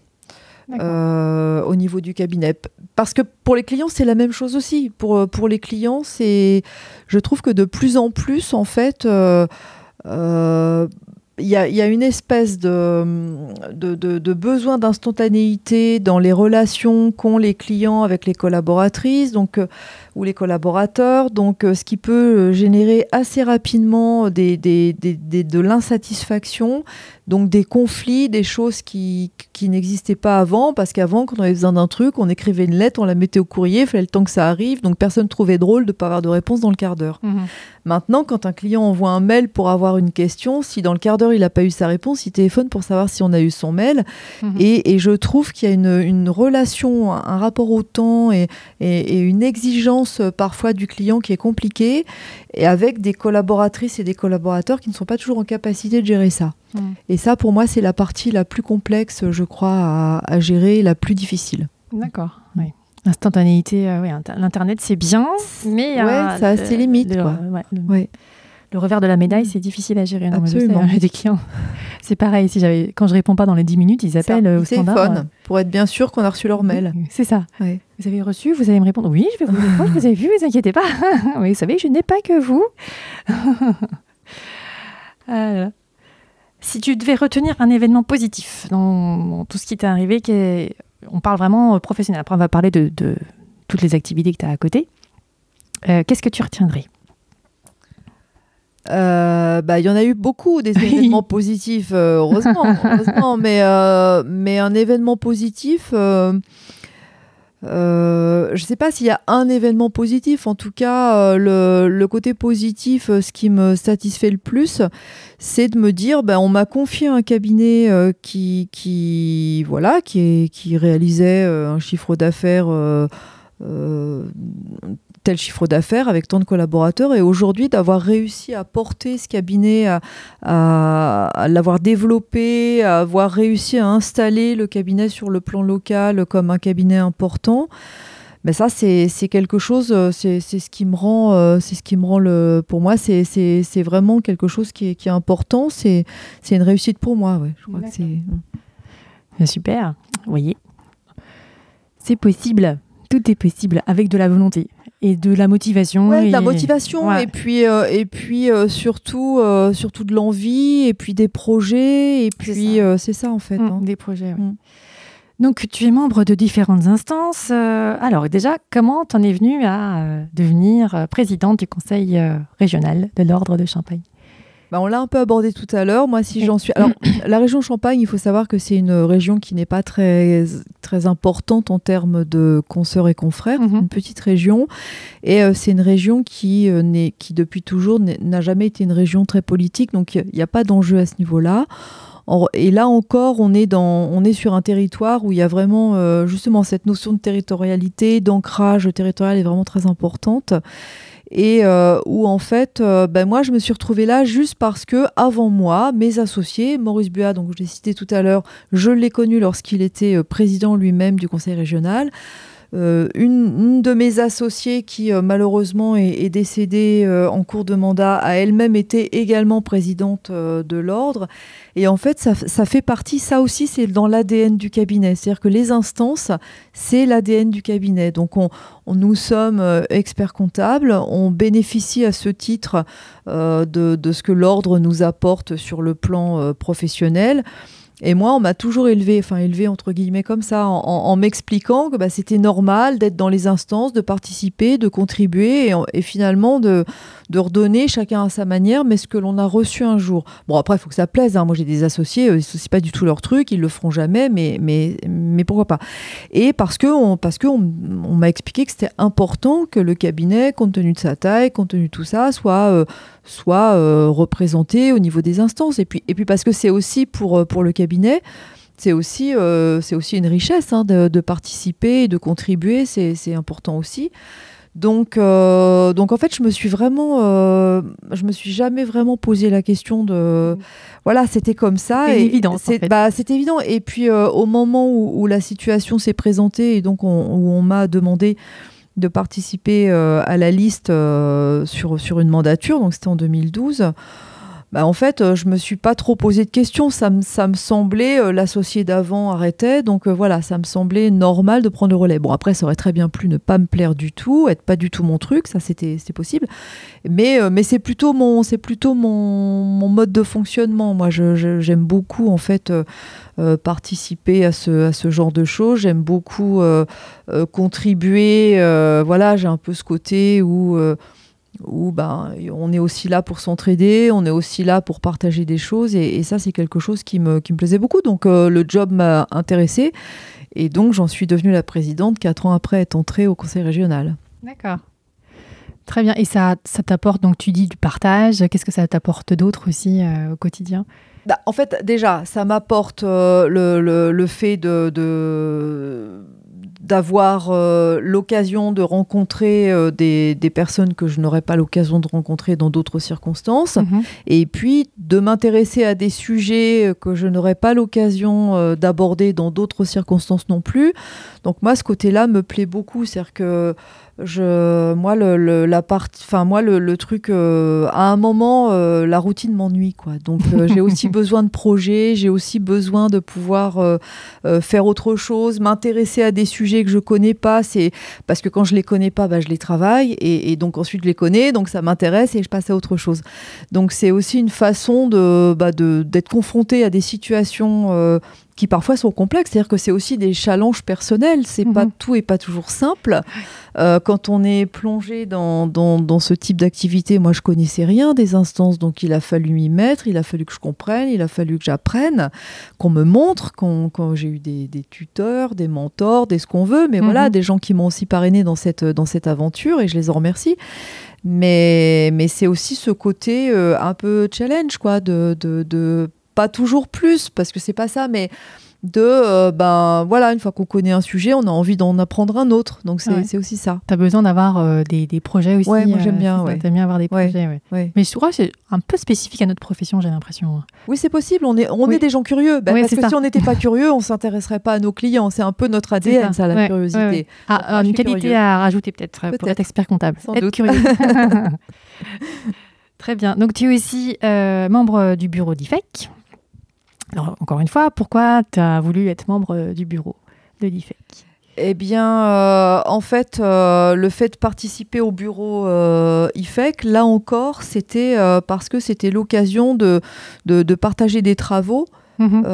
Euh, au niveau du cabinet. Parce que pour les clients, c'est la même chose aussi. Pour, pour les clients, c'est, je trouve que de plus en plus, en fait, il y, a, une espèce de, de, besoin d'instantanéité dans les relations qu'ont les clients avec les collaboratrices donc, ou les collaborateurs, donc euh, ce qui peut générer assez rapidement des, de l'insatisfaction, donc des conflits, des choses qui, qui n'existaient pas avant, parce qu'avant, quand on avait besoin d'un truc, on écrivait une lettre, on la mettait au courrier, il fallait le temps que ça arrive, donc personne trouvait drôle de ne pas avoir de réponse dans le quart d'heure. Mhm. Maintenant, quand un client envoie un mail pour avoir une question, si dans le quart d'heure il n'a pas eu sa réponse, il téléphone pour savoir si on a eu son mail. Mhm. Et, je trouve qu'il y a une, relation, un rapport au temps et, une exigence euh, parfois du client qui est compliquée, et avec des collaboratrices et des collaborateurs qui ne sont pas toujours en capacité de gérer ça. Et ça, pour moi, c'est la partie la plus complexe, je crois, à, à gérer, la plus difficile. D'accord, oui. Instantanéité, euh, oui, l'Internet c'est bien, mais ouais, ça a ses limites. Le, le, revers de la médaille, c'est difficile à gérer. Non, Absolument. J'ai des clients. C'est pareil, si j'avais, quand je réponds pas dans les 10 minutes, ils appellent au standard. Euh, pour être bien sûr qu'on a reçu leur mail. C'est ça. Vous avez reçu, vous allez me répondre. Oui, je vais vous répondre, vous avez vu, vous inquiétez pas. vous savez, je n'ai pas que vous. Ah si tu devais retenir un événement positif dans, tout ce qui t'est arrivé, qui est on parle vraiment euh, professionnel. Après, on va parler de, toutes les activités que tu as à côté. Euh, qu'est-ce que tu retiendrais? Euh, bah, il y en a eu beaucoup des événements positifs, heureusement, mais, mais un événement positif, je ne sais pas s'il y a un événement positif. En tout cas, le, côté positif, ce qui me satisfait le plus, c'est de me dire, ben, on m'a confié un cabinet euh, qui, qui, voilà, qui, qui réalisait euh, un chiffre d'affaires, euh, tel chiffre d'affaires avec tant de collaborateurs, et aujourd'hui d'avoir réussi à porter ce cabinet, à, à l'avoir développé, à avoir réussi à installer le cabinet sur le plan local comme un cabinet important. Mais ça, c'est quelque chose, euh, c'est ce qui me rend, euh, c'est ce qui me rend le, pour moi, c'est vraiment quelque chose qui est, qui est important. C'est une réussite pour moi. Ouais. Je crois que c'est. Hmm. Super. Vous voyez, c'est possible. Tout est possible avec de la volonté et de la motivation. Oui, de la motivation et puis euh, et puis surtout surtout de l'envie et puis des projets et puis c'est ça. en fait. Hmm, hein. Des projets. Oui. Hmm. Donc, tu es membre de différentes instances. Euh, alors, déjà, comment t'en es venue à euh, devenir euh, présidente du conseil régional de l'Ordre de Champagne? Bah, on l'a un peu abordé tout à l'heure. Moi, si j'en suis. Alors, la région Champagne, il faut savoir que c'est une région qui n'est pas très, très importante en termes de consoeurs et confrères. Mhm. Une petite région. Et c'est une région qui, qui depuis toujours, n'a jamais été une région très politique. Donc, il n'y a pas d'enjeu à ce niveau-là. Et là encore, on est, dans, on est sur un territoire où il y a vraiment euh, justement cette notion de territorialité, d'ancrage territorial est vraiment très importante. Et euh, où en fait, euh, ben moi, je me suis retrouvée là juste parce que avant moi, mes associés, Maurice Buat, donc je l'ai cité tout à l'heure, je l'ai connu lorsqu'il était président lui-même du conseil régional. Euh, une, de mes associées qui euh, malheureusement est, décédée euh, en cours de mandat a elle-même été également présidente de l'ordre. Et en fait, ça, fait partie, ça aussi, c'est dans l'ADN du cabinet. C'est-à-dire que les instances, c'est l'ADN du cabinet. Donc, on, nous sommes experts comptables, on bénéficie à ce titre de, de, ce que l'ordre nous apporte sur le plan professionnel. Et moi, on m'a toujours élevé, enfin élevé entre guillemets comme ça, en, m'expliquant que bah, c'était normal d'être dans les instances, de participer, de contribuer et, finalement de, de, redonner chacun à sa manière, mais ce que l'on a reçu un jour. Bon, après, il faut que ça plaise. Hein. Moi, j'ai des associés, euh, c'est pas du tout leur truc, ils le feront jamais, mais, mais, mais pourquoi pas Et parce que on, parce que on, m'a expliqué que c'était important que le cabinet, compte tenu de sa taille, compte tenu de tout ça, soit euh, soit euh, représenté au niveau des instances. Et puis, et puis parce que c'est aussi pour, pour le cabinet, c'est aussi, aussi une richesse hein, de, participer, de contribuer, c'est important aussi. Donc, donc en fait, je me suis vraiment, je me suis jamais vraiment posé la question de, voilà, c'était comme ça. C'est évident. C'est bah, évident. Et puis au moment où, la situation s'est présentée et donc où on m'a demandé de participer euh, à la liste euh, sur, sur une mandature, donc c'était en 2012. Bah, en fait, euh, je me suis pas trop posé de questions. Ça, me, semblait, euh, l'associé d'avant arrêtait, donc euh, voilà, ça me semblait normal de prendre le relais. Bon, après, ça aurait très bien pu ne pas me plaire du tout, être pas du tout mon truc, ça c'était possible. Mais, c'est plutôt, mon, plutôt mon, mon, mode de fonctionnement. Moi, j'aime beaucoup, en fait, participer à ce, à ce genre de choses. J'aime beaucoup contribuer. voilà, j'ai un peu ce côté où où ben, on est aussi là pour s'entraider, on est aussi là pour partager des choses, et, ça c'est quelque chose qui me, qui me plaisait beaucoup. Donc euh, le job m'a intéressé et donc j'en suis devenue la présidente quatre ans après être entrée au conseil régional. D'accord. Très bien. Et ça, ça t'apporte, donc tu dis du partage, qu'est-ce que ça t'apporte d'autre aussi euh, au quotidien? Bah, En fait, déjà, ça m'apporte euh, le, le, fait de, de d'avoir euh, l'occasion de rencontrer euh, des, personnes que je n'aurais pas l'occasion de rencontrer dans d'autres circonstances, mhm. et puis de m'intéresser à des sujets que je n'aurais pas l'occasion euh, d'aborder dans d'autres circonstances non plus. Donc moi, ce côté-là me plaît beaucoup, c'est-à-dire que je, moi, le, la partie, enfin moi, le, truc, euh, à un moment, euh, la routine m'ennuie, quoi. Donc euh, j'ai aussi besoin de projets, j'ai aussi besoin de pouvoir faire autre chose, m'intéresser à des sujets que je connais pas. C'est parce que quand je les connais pas, bah, je les travaille et, donc ensuite je les connais, donc ça m'intéresse et je passe à autre chose. Donc c'est aussi une façon de, bah, d'être confronté à des situations qui parfois sont complexes. C'est-à-dire que c'est aussi des challenges personnels. C'est pas mhm. tout et pas toujours simple. Euh, quand on est plongé dans, dans, ce type d'activité, moi je connaissais rien des instances, donc il a fallu m'y mettre, il a fallu que je comprenne, il a fallu que j'apprenne, qu'on me montre, quand j'ai eu des, tuteurs, des mentors, des ce qu'on veut, mais voilà, mhm. des gens qui m'ont aussi parrainé dans cette, dans cette aventure et je les en remercie. Mais, mais c'est aussi ce côté euh, un peu challenge, quoi, de, de, de pas toujours plus, parce que c'est pas ça, mais de euh, ben voilà une fois qu'on connaît un sujet on a envie d'en apprendre un autre. Donc c'est aussi ça. Tu as besoin d'avoir euh, des, des, projets aussi ouais moi j'aime euh, bien ouais. bien avoir des projets ouais. mais je crois c'est un peu spécifique à notre profession j'ai l'impression oui c'est possible on est on est des gens curieux. Ben, parce que si on n'était pas curieux on s'intéresserait pas à nos clients. C'est un peu notre ADN ça, la curiosité. ah, une qualité à rajouter peut-être pour être expert comptable. Sans être doute. curieux. Très bien. Donc, tu es aussi membre du bureau d'IFEC. Alors, encore une fois, pourquoi tu as voulu être membre euh, du bureau de l'IFEC? Eh bien, euh, en fait, euh, le fait de participer au bureau IFEC, là encore, c'était parce que c'était l'occasion de, de, partager des travaux mhm.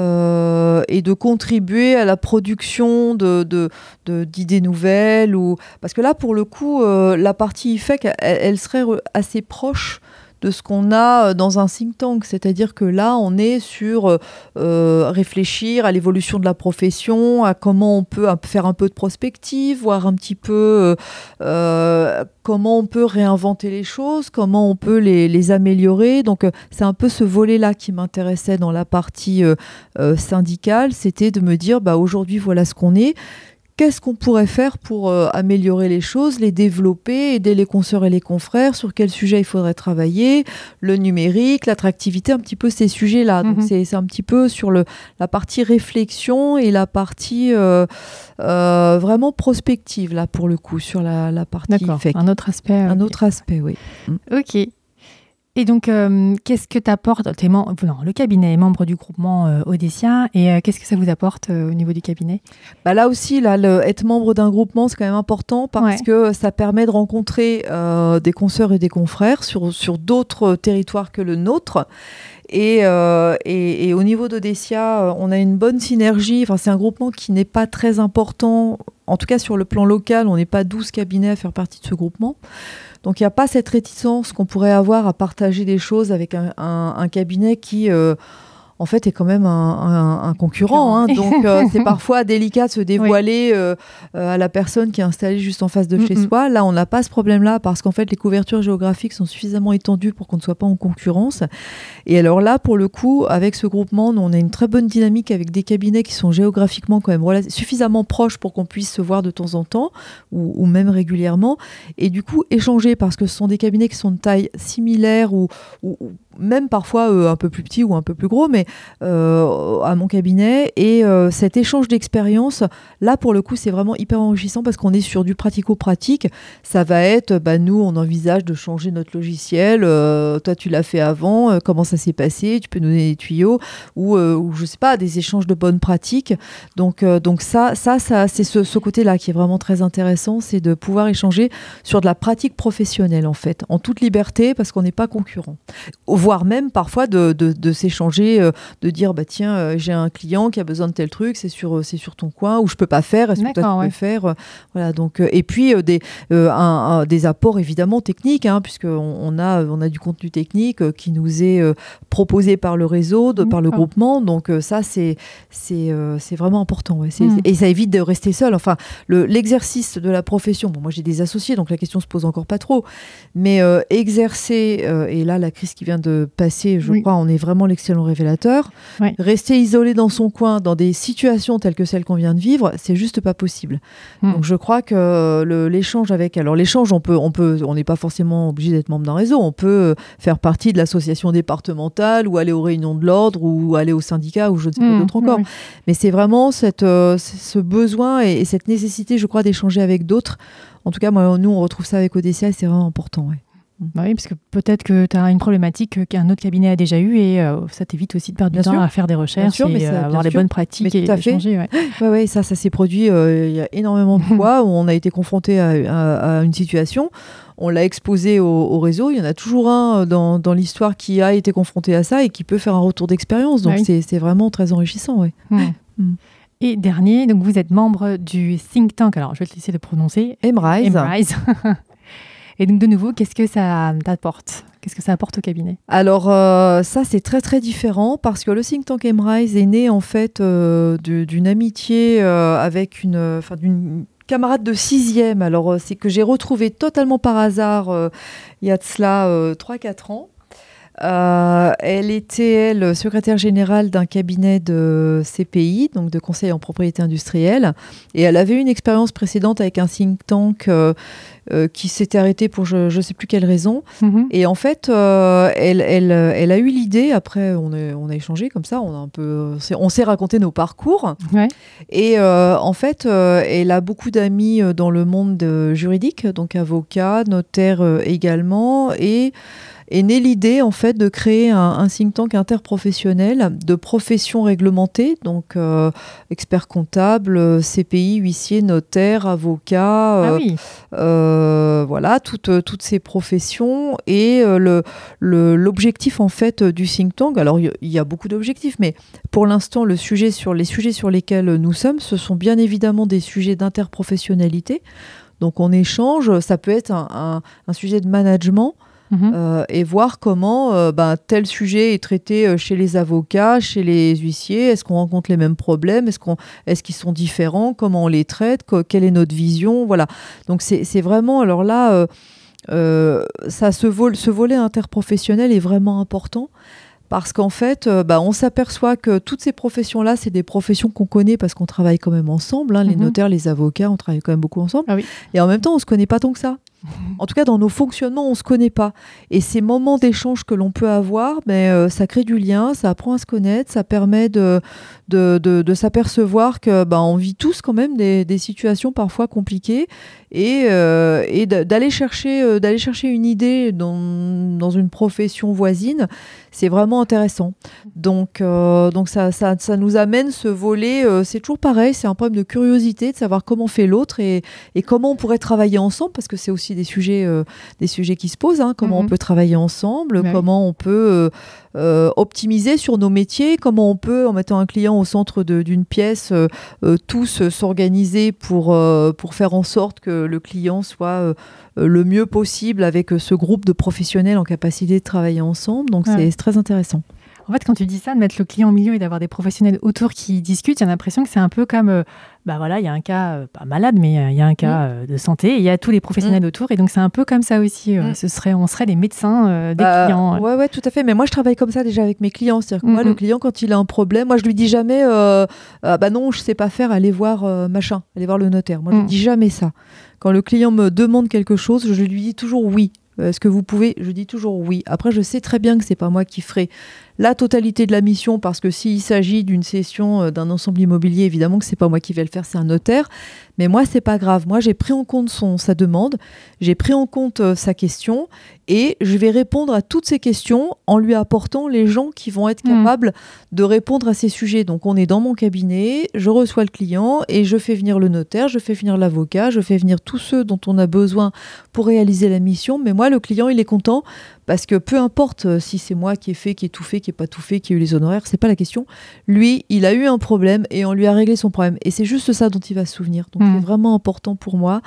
et de contribuer à la production d'idées de, d'idées nouvelles. Ou... Parce que là, pour le coup, la partie IFEC, elle serait assez proche de ce qu'on a euh, dans un think tank. C'est-à-dire que là, on est sur euh, euh, réfléchir à l'évolution de la profession, à comment on peut faire un peu de prospective, voir un petit peu comment on peut réinventer les choses, comment on peut les, améliorer. Donc c'est un peu ce volet-là qui m'intéressait dans la partie syndicale, c'était de me dire, bah, aujourd'hui voilà ce qu'on est qu'est-ce qu'on pourrait faire pour euh, améliorer les choses, les développer, aider les consoeurs et les confrères, sur quel sujet il faudrait travailler, le numérique, l'attractivité, un petit peu ces sujets-là. Donc mhm. c'est un petit peu sur le, la partie réflexion et la partie euh, euh, vraiment prospective, là, pour le coup, sur la, la partie... un autre aspect. Un autre aspect, oui. Ok. Et donc, euh, qu'est-ce que t'apporte non, Le cabinet est membre du groupement euh, Odessia. Et euh, qu'est-ce que ça vous apporte au niveau du cabinet? Bah Là aussi, là, être membre d'un groupement, c'est quand même important parce que ça permet de rencontrer des consoeurs et des confrères sur, sur d'autres territoires que le nôtre. Et, et, et, au niveau d'Odessia, on a une bonne synergie. Enfin, c'est un groupement qui n'est pas très important. En tout cas, sur le plan local, on n'est pas 12 cabinets à faire partie de ce groupement. Donc il n'y a pas cette réticence qu'on pourrait avoir à partager des choses avec un, cabinet qui, euh, en fait, est quand même un, concurrent. Hein. donc, euh, c'est parfois délicat de se dévoiler euh, euh, à la personne qui est installée juste en face de chez soi. Là, on n'a pas ce problème-là parce qu'en fait, les couvertures géographiques sont suffisamment étendues pour qu'on ne soit pas en concurrence. Et alors là, pour le coup, avec ce groupement, on a une très bonne dynamique avec des cabinets qui sont géographiquement quand même suffisamment proches pour qu'on puisse se voir de temps en temps ou, même régulièrement. Et du coup, échanger parce que ce sont des cabinets qui sont de taille similaire ou même parfois un peu plus petits ou un peu plus gros, mais à mon cabinet. Et cet échange d'expérience, là, pour le coup, c'est vraiment hyper enrichissant parce qu'on est sur du pratico-pratique. Ça va être, bah, nous, on envisage de changer notre logiciel. toi, tu l'as fait avant. comment ça s'est passé Tu peux nous donner des tuyaux ou, ou, je sais pas, des échanges de bonnes pratiques. Donc, donc ça, ça, ça c'est ce, ce côté-là qui est vraiment très intéressant, c'est de pouvoir échanger sur de la pratique professionnelle, en fait, en toute liberté, parce qu'on n'est pas concurrent. Voire même parfois de, de, s'échanger, euh, de dire, bah tiens, euh, j'ai un client qui a besoin de tel truc, c'est sur, c'est sur ton coin, ou je peux pas faire, est-ce que toi tu peux faire euh, Voilà, donc, et puis des, un, des apports évidemment techniques, hein, puisqu'on on a, on a du contenu technique qui nous est proposé par le réseau, de, par le groupement, donc ça, c'est, c'est, c'est vraiment important. Hmm. Et ça évite de rester seul. Enfin, l'exercice de la profession, bon, moi j'ai des associés, donc la question se pose encore pas trop, mais euh, exercer, euh, et là la crise qui vient de passer, je crois, on est vraiment l'excellent révélateur, rester isolé dans son coin, dans des situations telles que celles qu'on vient de vivre, c'est juste pas possible. Hmm. Donc je crois que l'échange avec, alors l'échange, on peut, on peut, on n'est pas forcément obligé d'être membre d'un réseau, on peut euh, faire partie de l'association départementale ou aller aux réunions de l'ordre ou aller au syndicat ou je ne sais pas hmm. d'autres encore. Mais c'est vraiment cette, ce besoin et cette nécessité, je crois, d'échanger avec d'autres. En tout cas, moi, nous, on retrouve ça avec ODCA et c'est vraiment important. Bah oui, parce que peut-être que tu as une problématique qu'un autre cabinet a déjà eue et euh, ça t'évite aussi de perdre du temps à faire des recherches et mais euh, avoir les bonnes pratiques et échanger. Ouais. Ouais, ça, ça s'est produit euh, il y a énormément de fois où on a été confronté à, une situation. On l'a exposé au, réseau. Il y en a toujours un dans, dans l'histoire qui a été confronté à ça et qui peut faire un retour d'expérience. Donc c'est vraiment très enrichissant. Ouais. Hmm. Et dernier, donc vous êtes membre du think tank, alors je vais te laisser le prononcer. Emrise. Et donc de nouveau, qu'est-ce que ça t'apporte? Qu'est-ce que ça apporte au cabinet? Alors euh, ça c'est très très différent parce que le think tank Emrise est né en fait euh, d'une amitié euh, avec une, enfin d'une camarade de sixième. Alors c'est que j'ai retrouvé totalement par hasard il y a de cela 3-4 ans. Elle était, elle, secrétaire générale d'un cabinet de CPI, donc de conseil en propriété industrielle, et elle avait une expérience précédente avec un think tank euh, qui s'était arrêté pour je ne sais plus quelle raison. Mhm. Et en fait, elle, elle, elle, a eu l'idée, après on a, on a échangé comme ça, on, a un peu, on s'est raconté nos parcours. Et en fait, elle a beaucoup d'amis dans le monde juridique, donc avocat, notaire également, et est née l'idée en fait de créer un, think tank interprofessionnel de professions réglementées, donc euh, experts comptables, CPI, huissiers, notaires, avocats, ah euh, euh, voilà, toutes, toutes ces professions. Et l'objectif en fait du think tank, alors il y, a beaucoup d'objectifs, mais pour l'instant, le sujet sur, les sujets sur lesquels nous sommes, ce sont bien évidemment des sujets d'interprofessionnalité. Donc on échange, ça peut être un sujet de management, Mhm. Euh, et voir comment euh, ben, tel sujet est traité euh, chez les avocats, chez les huissiers. Est-ce qu'on rencontre les mêmes problèmes? Est-ce qu'on, est-ce qu'ils sont différents? Comment on les traite? Quelle est notre vision? Voilà. Donc c'est, vraiment alors là, ça ce, vol, ce volet interprofessionnel est vraiment important parce qu'en fait, ben, on s'aperçoit que toutes ces professions-là, c'est des professions qu'on connaît parce qu'on travaille quand même ensemble. Hein, les mhm. notaires, les avocats, on travaille quand même beaucoup ensemble. Ah et en même temps, on se connaît pas tant que ça. En tout cas, dans nos fonctionnements, on ne se connaît pas. Et ces moments d'échange que l'on peut avoir, mais, ben, euh, ça crée du lien, ça apprend à se connaître, ça permet de, de, de, s'apercevoir que ben, on vit tous quand même des, des situations parfois compliquées et, euh, et d'aller chercher, euh, d'aller chercher une idée dans, dans une profession voisine, c'est vraiment intéressant. Donc, donc ça, ça, ça, nous amène ce volet, c'est toujours pareil, c'est un problème de curiosité, de savoir comment fait l'autre et, et comment on pourrait travailler ensemble, parce que c'est aussi des sujets, euh, des sujets qui se posent. Hein. comment on mhm. peut travailler ensemble, comment on peut euh, euh, optimiser sur nos métiers, comment on peut, en mettant un client au centre d'une pièce, tous s'organiser pour, pour faire en sorte que le client soit le mieux possible avec ce groupe de professionnels en capacité de travailler ensemble. Donc c'est très intéressant. En fait, quand tu dis ça, de mettre le client au milieu et d'avoir des professionnels autour qui discutent, j'ai l'impression que c'est un peu comme, euh, bah voilà, il y a un cas, euh, pas malade, mais euh, il y a un cas mm. de santé, il y a tous les professionnels mm. autour, et donc c'est un peu comme ça aussi. Mm. Ce serait, on serait les médecins des bah, clients. Ouais, ouais, tout à fait. Mais moi, je travaille comme ça déjà avec mes clients. C'est-à-dire que moi, le client, quand il a un problème, moi, je lui dis jamais, bah non, je sais pas faire, allez voir machin, allez voir le notaire. Moi, je lui dis jamais ça. Quand le client me demande quelque chose, je lui dis toujours oui Est-ce que vous pouvez? Je dis toujours oui. Après, je sais très bien que c'est pas moi qui ferai la totalité de la mission parce que s'il s'agit d'une cession euh, d'un ensemble immobilier, évidemment que c'est pas moi qui vais le faire, c'est un notaire. Mais moi, c'est pas grave. Moi, j'ai pris en compte son, sa demande, j'ai pris en compte euh, sa question et je vais répondre à toutes ces questions en lui apportant les gens qui vont être mmh. capables de répondre à ces sujets. Donc, on est dans mon cabinet, je reçois le client et je fais venir le notaire, je fais venir l'avocat, je fais venir tous ceux dont on a besoin pour réaliser la mission. Mais moi, le client, il est content parce que peu importe euh, si c'est moi qui ai fait, qui ai tout fait, qui n'ai pas tout fait, qui ai eu les honoraires, c'est pas la question. Lui, il a eu un problème et on lui a réglé son problème. Et c'est juste ça dont il va se souvenir. Donc c'est mmh. vraiment important pour moi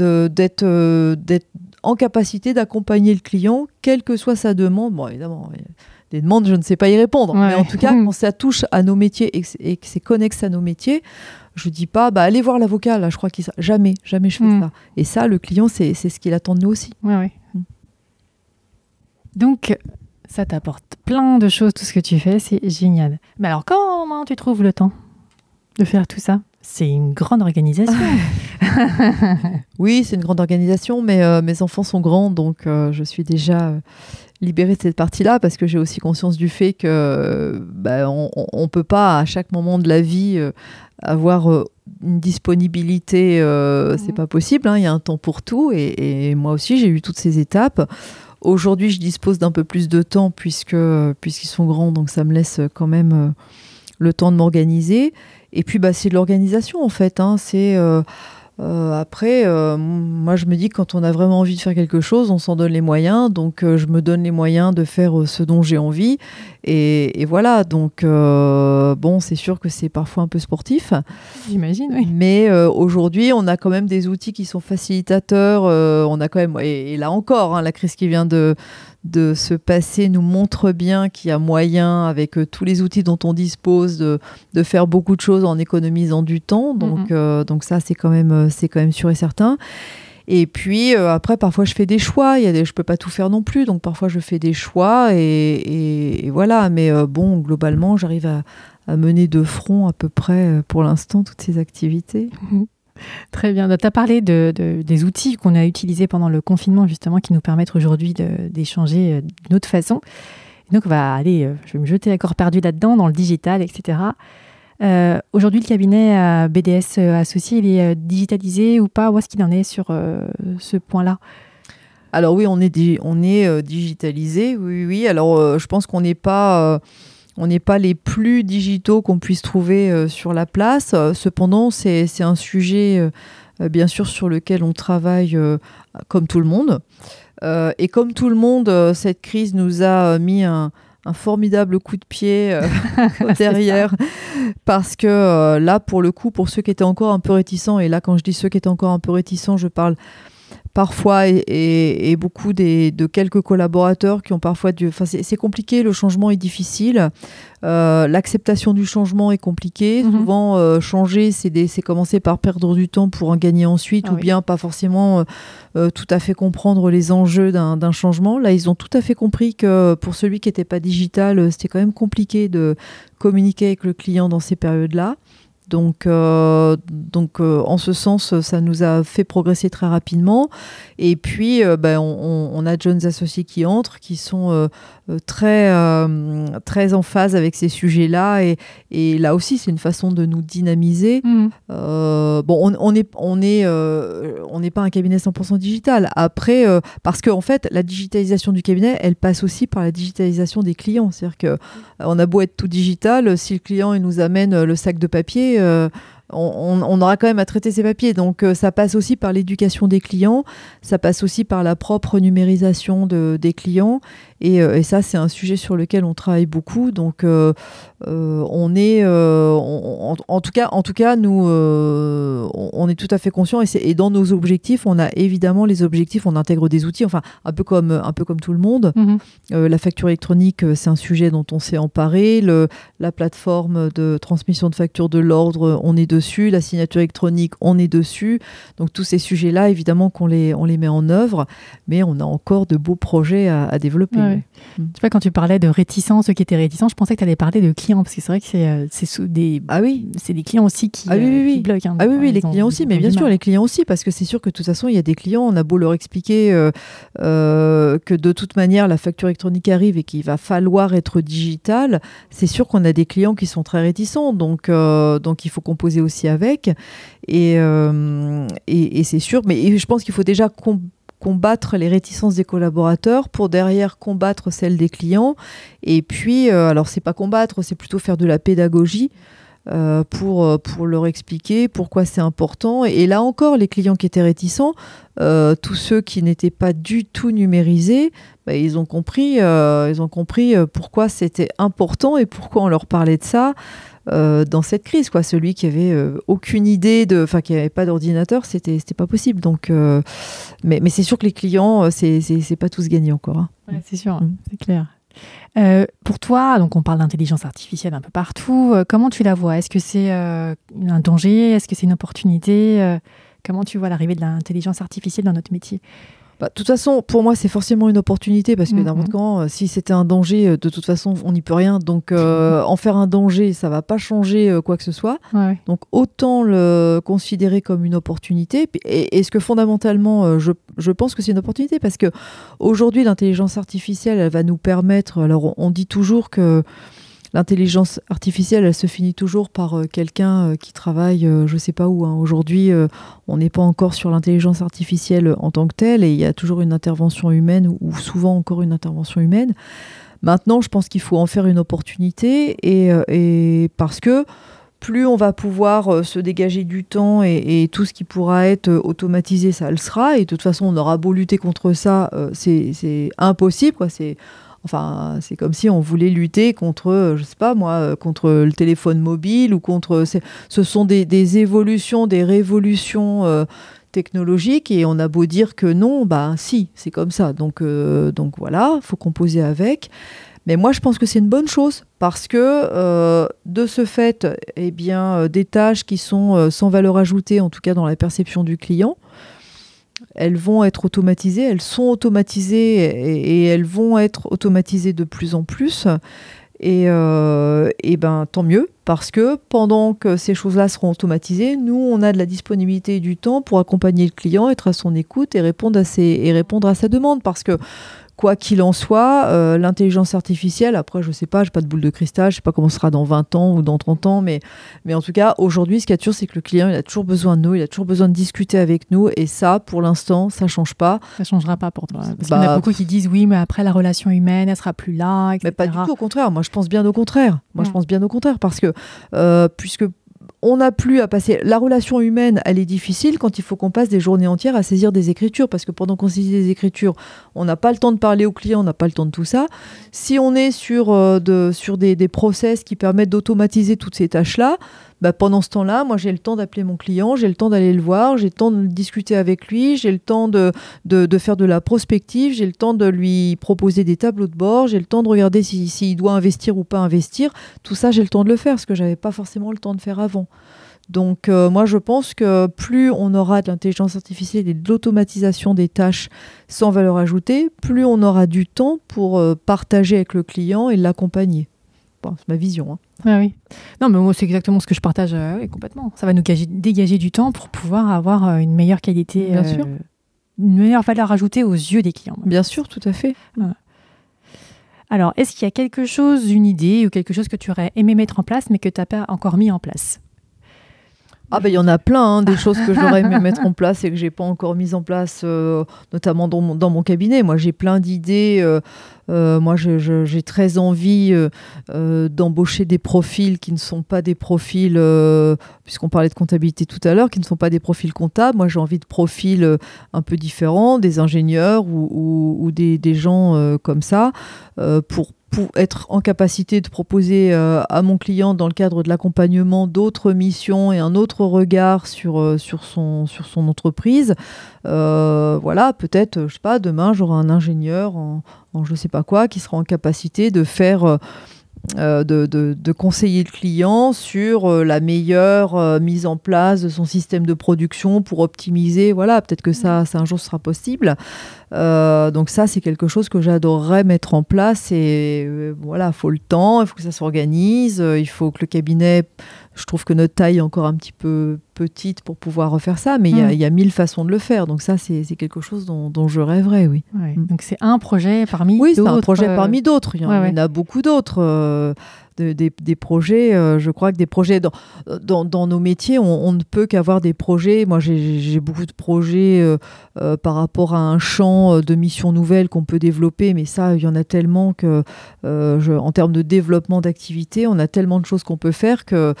euh, d'être en capacité d'accompagner le client, quelle que soit sa demande. Bon, évidemment, des demandes, je ne sais pas y répondre. Mais en tout cas, mmh. quand ça touche à nos métiers et que c'est connexe à nos métiers, je dis pas, bah allez voir l'avocat. Là, je crois qu'il jamais, jamais je fais mmh. ça. Et ça, le client, c'est ce qu'il attend de nous aussi. Oui, oui. Donc, ça t'apporte plein de choses, tout ce que tu fais, c'est génial. Mais alors, comment tu trouves le temps de faire tout ça? C'est une grande organisation. oui, c'est une grande organisation, mais euh, mes enfants sont grands, donc euh, je suis déjà euh, libérée de cette partie-là parce que j'ai aussi conscience du fait que bah, on ne peut pas à chaque moment de la vie avoir une disponibilité, c'est mmh. pas possible. Hein, il y a un temps pour tout, et moi aussi j'ai eu toutes ces étapes. Aujourd'hui, je dispose d'un peu plus de temps puisque puisqu'ils sont grands, donc ça me laisse quand même euh, le temps de m'organiser. Et puis, bah, c'est de l'organisation en fait. Hein. C'est euh, après, euh, moi je me dis que quand on a vraiment envie de faire quelque chose, on s'en donne les moyens. Donc euh, je me donne les moyens de faire ce dont j'ai envie. Et, voilà, donc bon, c'est sûr que c'est parfois un peu sportif. J'imagine, oui. Mais aujourd'hui, on a quand même des outils qui sont facilitateurs. on a quand même, et, là encore, hein, la crise qui vient de, de se passer nous montre bien qu'il y a moyen, avec euh, tous les outils dont on dispose, de, faire beaucoup de choses en économisant du temps. Donc, mhm. euh, donc ça, c'est quand, même, euh, quand même sûr et certain. Et puis après, parfois, je fais des choix. Il y a des, je peux pas tout faire non plus, donc parfois, je fais des choix et, voilà. Mais bon, globalement, j'arrive à, à, mener de front à peu près pour l'instant toutes ces activités. Très bien. Tu as parlé de, des outils qu'on a utilisés pendant le confinement, justement, qui nous permettent aujourd'hui d'échanger euh, d'une autre façon. donc, on va aller, euh, je vais me jeter à corps perdu là-dedans, dans le digital, etc. Euh, aujourd'hui, le cabinet BDS associé, il est digitalisé ou pas? Où est-ce qu'il en est sur ce point-là? Alors oui, on est, on est digitalisé, oui, oui. Alors, je pense qu'on n'est pas on n'est pas les plus digitaux qu'on puisse trouver euh, sur la place. Euh, cependant, c'est un sujet, euh, bien sûr, sur lequel on travaille comme tout le monde. et comme tout le monde, cette crise nous a mis un, formidable coup de pied derrière. Parce que là, pour le coup, pour ceux qui étaient encore un peu réticents, et là, quand je dis ceux qui étaient encore un peu réticents, je parle parfois et, beaucoup de quelques collaborateurs qui ont parfois dû. Enfin, c'est compliqué, le changement est difficile, euh, l'acceptation du changement est compliquée. Mhm. Souvent, euh, changer, c'est commencer par perdre du temps pour en gagner ensuite, ah ou bien pas forcément euh, tout à fait comprendre les enjeux d'un changement. Là, ils ont tout à fait compris que pour celui qui n'était pas digital, c'était quand même compliqué de communiquer avec le client dans ces périodes-là. Donc, euh, donc euh, en ce sens, ça nous a fait progresser très rapidement. Et puis, euh, ben, on, a Jones Associés qui entrent, qui sont très, très en phase avec ces sujets-là. Et, et, là aussi, c'est une façon de nous dynamiser. Mmh. bon, on n'est on est, on n'est pas un cabinet 100% digital. Après, parce qu'en en fait, la digitalisation du cabinet, elle passe aussi par la digitalisation des clients. C'est-à-dire qu'on a beau être tout digital, si le client il nous amène le sac de papier, euh, on, aura quand même à traiter ces papiers. Donc euh, ça passe aussi par l'éducation des clients, ça passe aussi par la propre numérisation des clients. Euh, et, ça, c'est un sujet sur lequel on travaille beaucoup. Donc on est, en, tout cas, en tout cas, nous, on est tout à fait conscient. Et, et, dans nos objectifs, on a évidemment les objectifs. On intègre des outils, enfin un peu comme un peu comme tout le monde. Mhm. la facture électronique, c'est un sujet dont on s'est emparé. Le, la plateforme de transmission de factures de l'ordre, on est dessus, la signature électronique, on est dessus. Donc tous ces sujets-là, évidemment qu'on les, on les met en œuvre, mais on a encore de beaux projets à, développer. Mm. Tu vois, quand tu parlais de réticence, ceux qui étaient réticents, je pensais que tu allais parler de clients, parce que c'est vrai que c'est euh, des, ah oui. c'est des clients aussi qui, ah oui, oui, oui. bloquent. Hein, ah oui, oui, les clients aussi, mais bien sûr, les clients aussi, parce que c'est sûr que de toute façon, il y a des clients, on a beau leur expliquer euh, euh, que de toute manière, la facture électronique arrive et qu'il va falloir être digital, c'est sûr qu'on a des clients qui sont très réticents, donc, donc il faut composer aussi avec. Et, et, et c'est sûr, mais je pense qu'il faut déjà combattre les réticences des collaborateurs pour derrière combattre celles des clients. Et puis, euh, alors c'est pas combattre, c'est plutôt faire de la pédagogie. Euh, pour, euh, pour leur expliquer pourquoi c'est important. Et là encore, les clients qui étaient réticents, tous ceux qui n'étaient pas du tout numérisés, bah, ils ont compris, ils ont compris pourquoi c'était important et pourquoi on leur parlait de ça. Euh, dans cette crise. Quoi. Celui qui avait euh, aucune idée, de, enfin qui n'avait pas d'ordinateur, c'était c'était pas possible. Donc, euh, mais, mais c'est sûr que les clients, c'est c'est pas tous gagnants encore. Hein. c'est sûr, mm. c'est clair. pour toi, donc on parle d'intelligence artificielle un peu partout. comment tu la vois? Est-ce que c'est un danger? Est-ce que c'est une opportunité? Comment tu vois l'arrivée de l'intelligence artificielle dans notre métier? Bah, de toute façon, pour moi, c'est forcément une opportunité parce que n'importe quand, euh, si c'était un danger, euh, de toute façon, on n'y peut rien. Donc, euh, en faire un danger, ça va pas changer quoi que ce soit. Donc, autant le considérer comme une opportunité. Et est-ce que fondamentalement, je, je, pense que c'est une opportunité parce que aujourd'hui, l'intelligence artificielle, elle va nous permettre. Alors, on dit toujours que l'intelligence artificielle, elle se finit toujours par euh, quelqu'un euh, qui travaille, euh, je ne sais pas où. Hein. Aujourd'hui, on n'est pas encore sur l'intelligence artificielle en tant que telle, et il y a toujours une intervention humaine, ou souvent encore une intervention humaine. Maintenant, je pense qu'il faut en faire une opportunité, et, parce que plus on va pouvoir se dégager du temps et, tout ce qui pourra être automatisé, ça le sera. Et de toute façon, on aura beau lutter contre ça, c'est impossible. C'est Enfin, c'est comme si on voulait lutter contre, euh, je sais pas moi, euh, contre le téléphone mobile ou contre. Ce sont des, évolutions, des révolutions euh, technologiques et on a beau dire que non, bah si, c'est comme ça. Donc, donc voilà, faut composer avec. Mais moi, je pense que c'est une bonne chose parce que de ce fait, eh bien, des tâches qui sont sans valeur ajoutée, en tout cas dans la perception du client, elles vont être automatisées, elles sont automatisées et, elles vont être automatisées de plus en plus. Et, euh, et, ben tant mieux, parce que pendant que ces choses-là seront automatisées, nous, on a de la disponibilité et du temps pour accompagner le client, être à son écoute et répondre à, ses, et répondre à sa demande. Parce que Quoi qu'il en soit, euh, l'intelligence artificielle, après, je sais pas, j'ai pas de boule de cristal, je sais pas comment ce sera dans 20 ans ou dans 30 ans, mais, mais en tout cas, aujourd'hui, ce qu'il y a toujours, c'est que le client, il a toujours besoin de nous, il a toujours besoin de discuter avec nous, et ça, pour l'instant, ça change pas. Ça changera pas pour toi. Parce qu'il y en a bah, beaucoup qui disent, oui, mais après, la relation humaine, elle sera plus là, etc. Mais pas du tout, au contraire. Moi, je pense bien au contraire. Moi, je pense bien au contraire, parce que, euh, puisque on n'a plus à passer. La relation humaine, elle est difficile quand il faut qu'on passe des journées entières à saisir des écritures, parce que pendant qu'on saisit des écritures, on n'a pas le temps de parler au client, on n'a pas le temps de tout ça. Si on est sur, euh, sur des, des process qui permettent d'automatiser toutes ces tâches-là, bah, pendant ce temps-là, moi j'ai le temps d'appeler mon client, j'ai le temps d'aller le voir, j'ai le temps de discuter avec lui, j'ai le temps de, faire de la prospective, j'ai le temps de lui proposer des tableaux de bord, j'ai le temps de regarder s'il si, doit investir ou pas investir. Tout ça, j'ai le temps de le faire, ce que j'avais pas forcément le temps de faire avant. Donc euh, moi je pense que plus on aura de l'intelligence artificielle et de l'automatisation des tâches sans valeur ajoutée, plus on aura du temps pour euh, partager avec le client et l'accompagner c'est ma vision. Hein. Ah oui. Non, mais moi, c'est exactement ce que je partage euh, complètement. Ça va nous dégager du temps pour pouvoir avoir euh, une meilleure qualité, Bien sûr. Euh, une meilleure valeur ajoutée aux yeux des clients. Bien sûr, tout à fait. Alors, est-ce qu'il y a quelque chose, une idée ou quelque chose que tu aurais aimé mettre en place, mais que tu n'as pas encore mis en place? Ah ben il y en a plein, hein, des choses que j'aurais aimé mettre en place et que j'ai pas encore mis en place, notamment dans mon, dans mon, cabinet. Moi j'ai plein d'idées euh, moi, j'ai très envie euh, euh, d'embaucher des profils qui ne sont pas des profils, puisqu'on parlait de comptabilité tout à l'heure, qui ne sont pas des profils comptables. Moi, j'ai envie de profils un peu différents, des ingénieurs ou, des, des, gens comme ça, pour pour être en capacité de proposer euh, à mon client dans le cadre de l'accompagnement d'autres missions et un autre regard sur, euh, sur, son, sur son entreprise. Euh, voilà, peut-être, je sais pas, demain j'aurai un ingénieur en, en, je sais pas quoi qui sera en capacité de faire euh, de, conseiller le client sur euh, la meilleure euh, mise en place de son système de production pour optimiser. Voilà, peut-être que ça, ça un jour sera possible. donc ça, c'est quelque chose que j'adorerais mettre en place. Et voilà, il faut le temps, il faut que ça s'organise, il faut que le cabinet je trouve que notre taille est encore un petit peu petite pour pouvoir refaire ça, mais il y, a mm. mille façons de le faire. Donc ça, c'est quelque chose dont, je rêverais, oui. Mm. Donc c'est un projet parmi d'autres. Oui, c'est un projet euh, parmi d'autres. Il y en, a beaucoup d'autres. Euh, des, projets, euh, je crois que des projets dans, dans, nos métiers, on, ne peut qu'avoir des projets. Moi, j'ai beaucoup de projets par rapport à un champ de missions nouvelles qu'on peut développer, mais ça, il y en a tellement que, en termes de développement d'activité, on a tellement de choses qu'on peut faire que,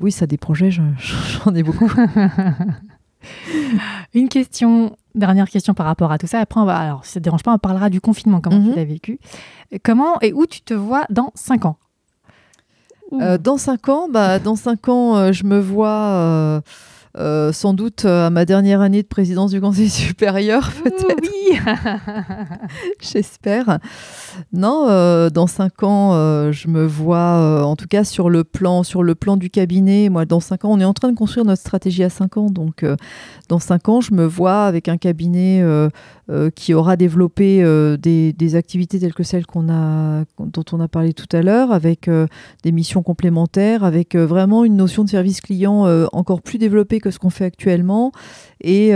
oui, ça, des projets, j'en ai beaucoup. Une question, dernière question par rapport à tout ça. Après, on va, alors si ça ne dérange pas, on parlera du confinement, comment tu mhm. l'as vécu. Comment et où tu te vois dans 5 ans? Euh, Dans 5 ans, bah, dans 5 ans, euh, je me vois euh, euh, sans doute à ma dernière année de présidence du Conseil supérieur, peut-être. Oui, j'espère. Non, dans cinq ans, je me vois, en tout cas sur le plan, sur le plan du cabinet. Moi, dans cinq ans, on est en train de construire notre stratégie à cinq ans. Donc, dans cinq ans, je me vois avec un cabinet euh, qui aura développé euh, des, activités telles que celles qu'on a, dont on a parlé tout à l'heure, avec euh, des missions complémentaires, avec vraiment une notion de service client encore plus développée que ce qu'on fait actuellement, et,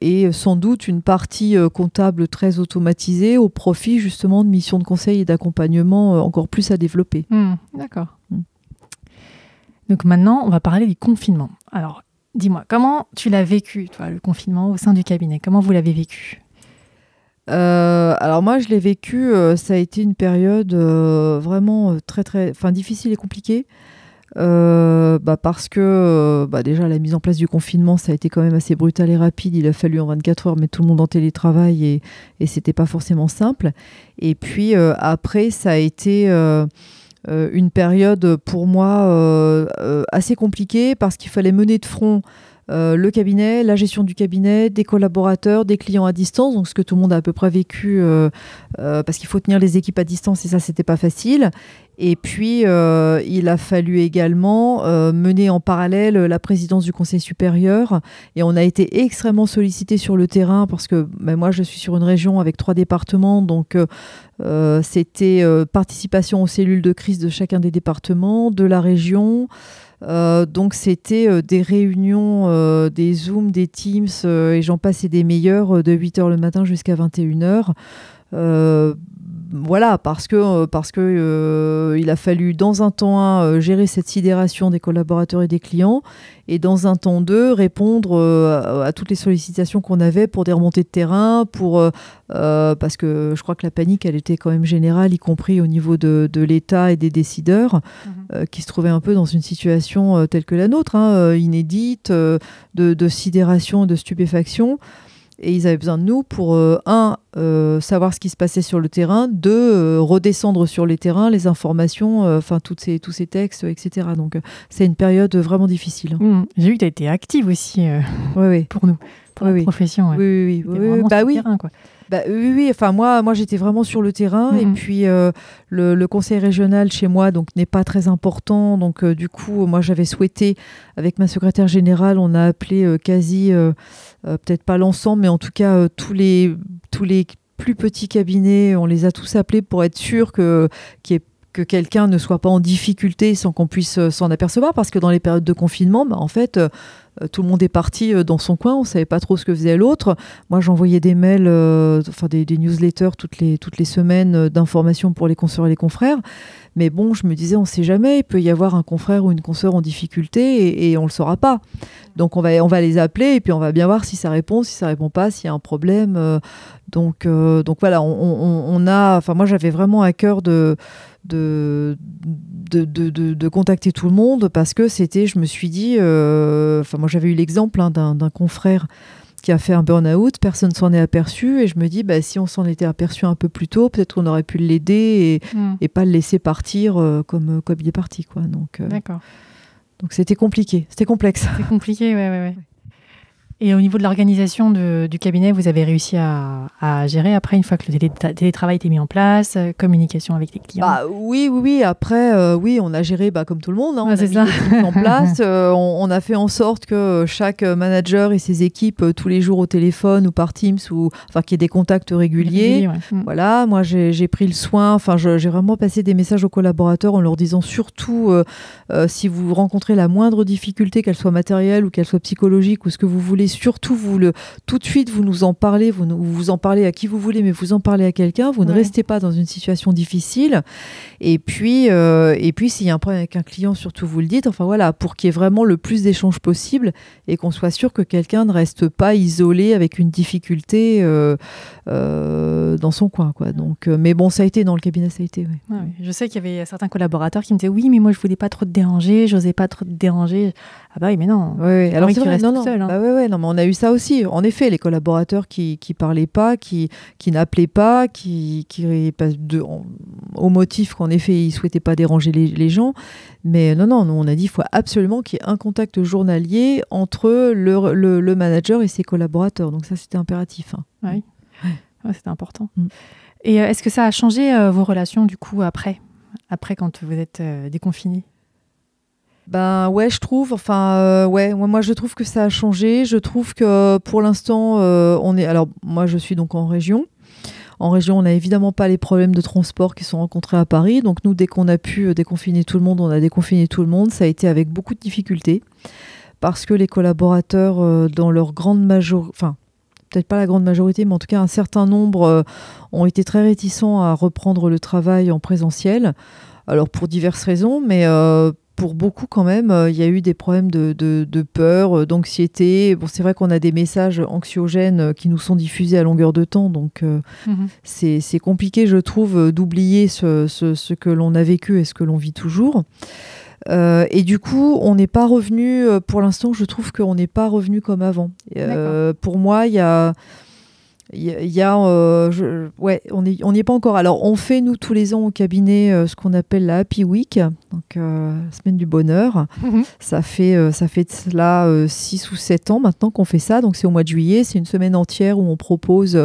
et, sans doute une partie comptable très automatisée au profit justement de missions de conseil et d'accompagnement encore plus à développer. Hmm, d'accord. Hmm. Donc maintenant, on va parler du confinement. Alors, Dis-moi, comment tu l'as vécu, toi, le confinement au sein du cabinet? Comment vous l'avez vécu? Euh, alors moi, je l'ai vécu, euh, ça a été une période euh, vraiment très très, enfin difficile et compliquée. Bah, parce que bah, déjà la mise en place du confinement, ça a été quand même assez brutal et rapide. Il a fallu en 24 heures mettre tout le monde en télétravail et, et c'était pas forcément simple. Et puis après, ça a été une période pour moi euh, euh, assez compliquée parce qu'il fallait mener de front le cabinet, la gestion du cabinet, des collaborateurs, des clients à distance, donc ce que tout le monde a à peu près vécu, parce qu'il faut tenir les équipes à distance et ça, c'était pas facile. Et puis, euh, il a fallu également euh, mener en parallèle la présidence du Conseil supérieur. Et on a été extrêmement sollicité sur le terrain parce que ben, moi, je suis sur une région avec trois départements. Donc, euh, c'était participation aux cellules de crise de chacun des départements, de la région. Donc c'était des réunions, des Zooms, des Teams, et j'en passais des meilleurs de 8h le matin jusqu'à 21h voilà, parce que, euh, parce que euh, il a fallu dans un temps 1 euh, gérer cette sidération des collaborateurs et des clients, et dans un temps 2 répondre à, toutes les sollicitations qu'on avait pour des remontées de terrain, pour parce que je crois que la panique elle était quand même générale, y compris au niveau de, l'État et des décideurs, mhm. qui se trouvaient un peu dans une situation telle que la nôtre, hein, inédite, de, de sidération, de stupéfaction. Et ils avaient besoin de nous pour, euh, un, euh, savoir ce qui se passait sur le terrain, deux, euh, redescendre sur les terrains, les informations, enfin ces, tous ces textes, etc. Donc c'est une période vraiment difficile. Mmh. J'ai vu que tu as été active aussi pour nous, pour la profession. Oui, oui, oui. Bah oui. Terrain, quoi. Bah, oui, oui. Enfin, moi, moi j'étais vraiment sur le terrain. Et mmh. puis, le, conseil régional chez moi donc n'est pas très important. Donc, du coup, moi, j'avais souhaité, avec ma secrétaire générale, on a appelé quasi euh, peut-être pas l'ensemble, mais en tout cas euh, tous les tous les plus petits cabinets, on les a tous appelés pour être sûr que que quelqu'un ne soit pas en difficulté sans qu'on puisse euh, s'en apercevoir, parce que dans les périodes de confinement, bah, en fait, tout le monde est parti dans son coin, on savait pas trop ce que faisait l'autre. Moi, j'envoyais des mails, enfin des, newsletters toutes les, toutes les semaines d'informations pour les consoeurs et les confrères. Mais bon, je me disais, on ne sait jamais, il peut y avoir un confrère ou une consoeur en difficulté et, on ne le saura pas. Donc on va, on va les appeler et puis on va bien voir si ça répond, si ça répond pas, s'il y a un problème. Euh. donc, euh, donc voilà, on, a. Enfin, moi j'avais vraiment à cœur de. De, de, de, contacter tout le monde parce que c'était, je me suis dit, euh, enfin moi j'avais eu l'exemple hein, d'un confrère qui a fait un burn-out, personne s'en est aperçu et je me dis bah, si on s'en était aperçu un peu plus tôt, peut-être qu'on aurait pu l'aider et, hmm. et, pas le laisser partir euh, comme, comme il est parti. Quoi. Donc, euh, D'accord. donc c'était compliqué, c'était complexe. C'était compliqué, ouais, ouais, ouais. Et au niveau de l'organisation du cabinet, vous avez réussi à, gérer après, une fois que le télétravail était mis en place, euh, communication avec les clients? Bah, Oui, oui, oui. Après, euh, oui, on a géré bah, comme tout le monde. Hein. on a mis ça. en place. Euh, on, a fait en sorte que chaque manager et ses équipes, tous les jours au téléphone ou par Teams, ou enfin qu'il y ait des contacts réguliers. Mm. Voilà, moi j'ai pris le soin. Enfin, j'ai vraiment passé des messages aux collaborateurs en leur disant surtout si vous rencontrez la moindre difficulté, qu'elle soit matérielle ou qu'elle soit psychologique ou ce que vous voulez surtout vous le tout de suite vous nous en parlez, vous, vous en parlez à qui vous voulez, mais vous en parlez à quelqu'un. Vous ne restez pas dans une situation difficile. Et puis euh, et puis s'il y a un problème avec un client, surtout vous le dites. Enfin voilà, pour qu'il y ait vraiment le plus d'échanges possible et qu'on soit sûr que quelqu'un ne reste pas isolé avec une difficulté euh, euh, dans son coin quoi. Donc mais bon, ça a été dans le cabinet, ça a été. Je sais qu'il y avait certains collaborateurs qui me disaient oui, mais moi je voulais pas trop te déranger, j'osais pas trop te déranger. Ah bah oui, mais non. Oui, alors tu restes non, Seul, hein. Bah ouais, ouais, non, mais on a eu ça aussi. En effet, les collaborateurs qui qui parlaient pas, qui qui n'appelaient pas, qui qui de, au motif qu'en effet ils souhaitaient pas déranger les, les gens. Mais non, non, on a dit qu'il faut absolument qu'il y ait un contact journalier entre le, le, le, manager et ses collaborateurs. Donc ça, c'était impératif. Hein. Oui, ouais. c'était important. Mm. Et euh, est-ce que ça a changé euh, vos relations du coup après, après quand vous êtes euh, déconfiné ben ouais, je trouve. Enfin, euh, ouais, moi je trouve que ça a changé. Je trouve que pour l'instant, euh, on est. Alors moi, je suis donc en région. En région, on n'a évidemment pas les problèmes de transport qui sont rencontrés à Paris. Donc nous, dès qu'on a pu euh, déconfiner tout le monde, on a déconfiné tout le monde. Ça a été avec beaucoup de difficultés parce que les collaborateurs, dans leur grande majorité, enfin peut-être pas la grande majorité, mais en tout cas un certain nombre, ont été très réticents à reprendre le travail en présentiel. Alors pour diverses raisons, mais pour beaucoup quand même, euh, il y a eu des problèmes de, peur, euh, d'anxiété. Bon, c'est vrai qu'on a des messages anxiogènes euh, qui nous sont diffusés à longueur de temps, donc mhm. c'est compliqué, je trouve, d'oublier ce, que l'on a vécu et ce que l'on vit toujours. et du coup, on n'est pas revenu, pour l'instant, je trouve qu'on n'est pas revenu comme avant. pour moi, il y a il y, a, euh, ouais, on n'y on est pas encore. Alors, on fait, nous, tous les ans au cabinet, euh, ce qu'on appelle la Happy Week, donc euh, semaine du bonheur. Mhm. Ça fait, ça fait cela 6 ou 7 ans maintenant qu'on fait ça. Donc, c'est au mois de juillet. C'est une semaine entière où on propose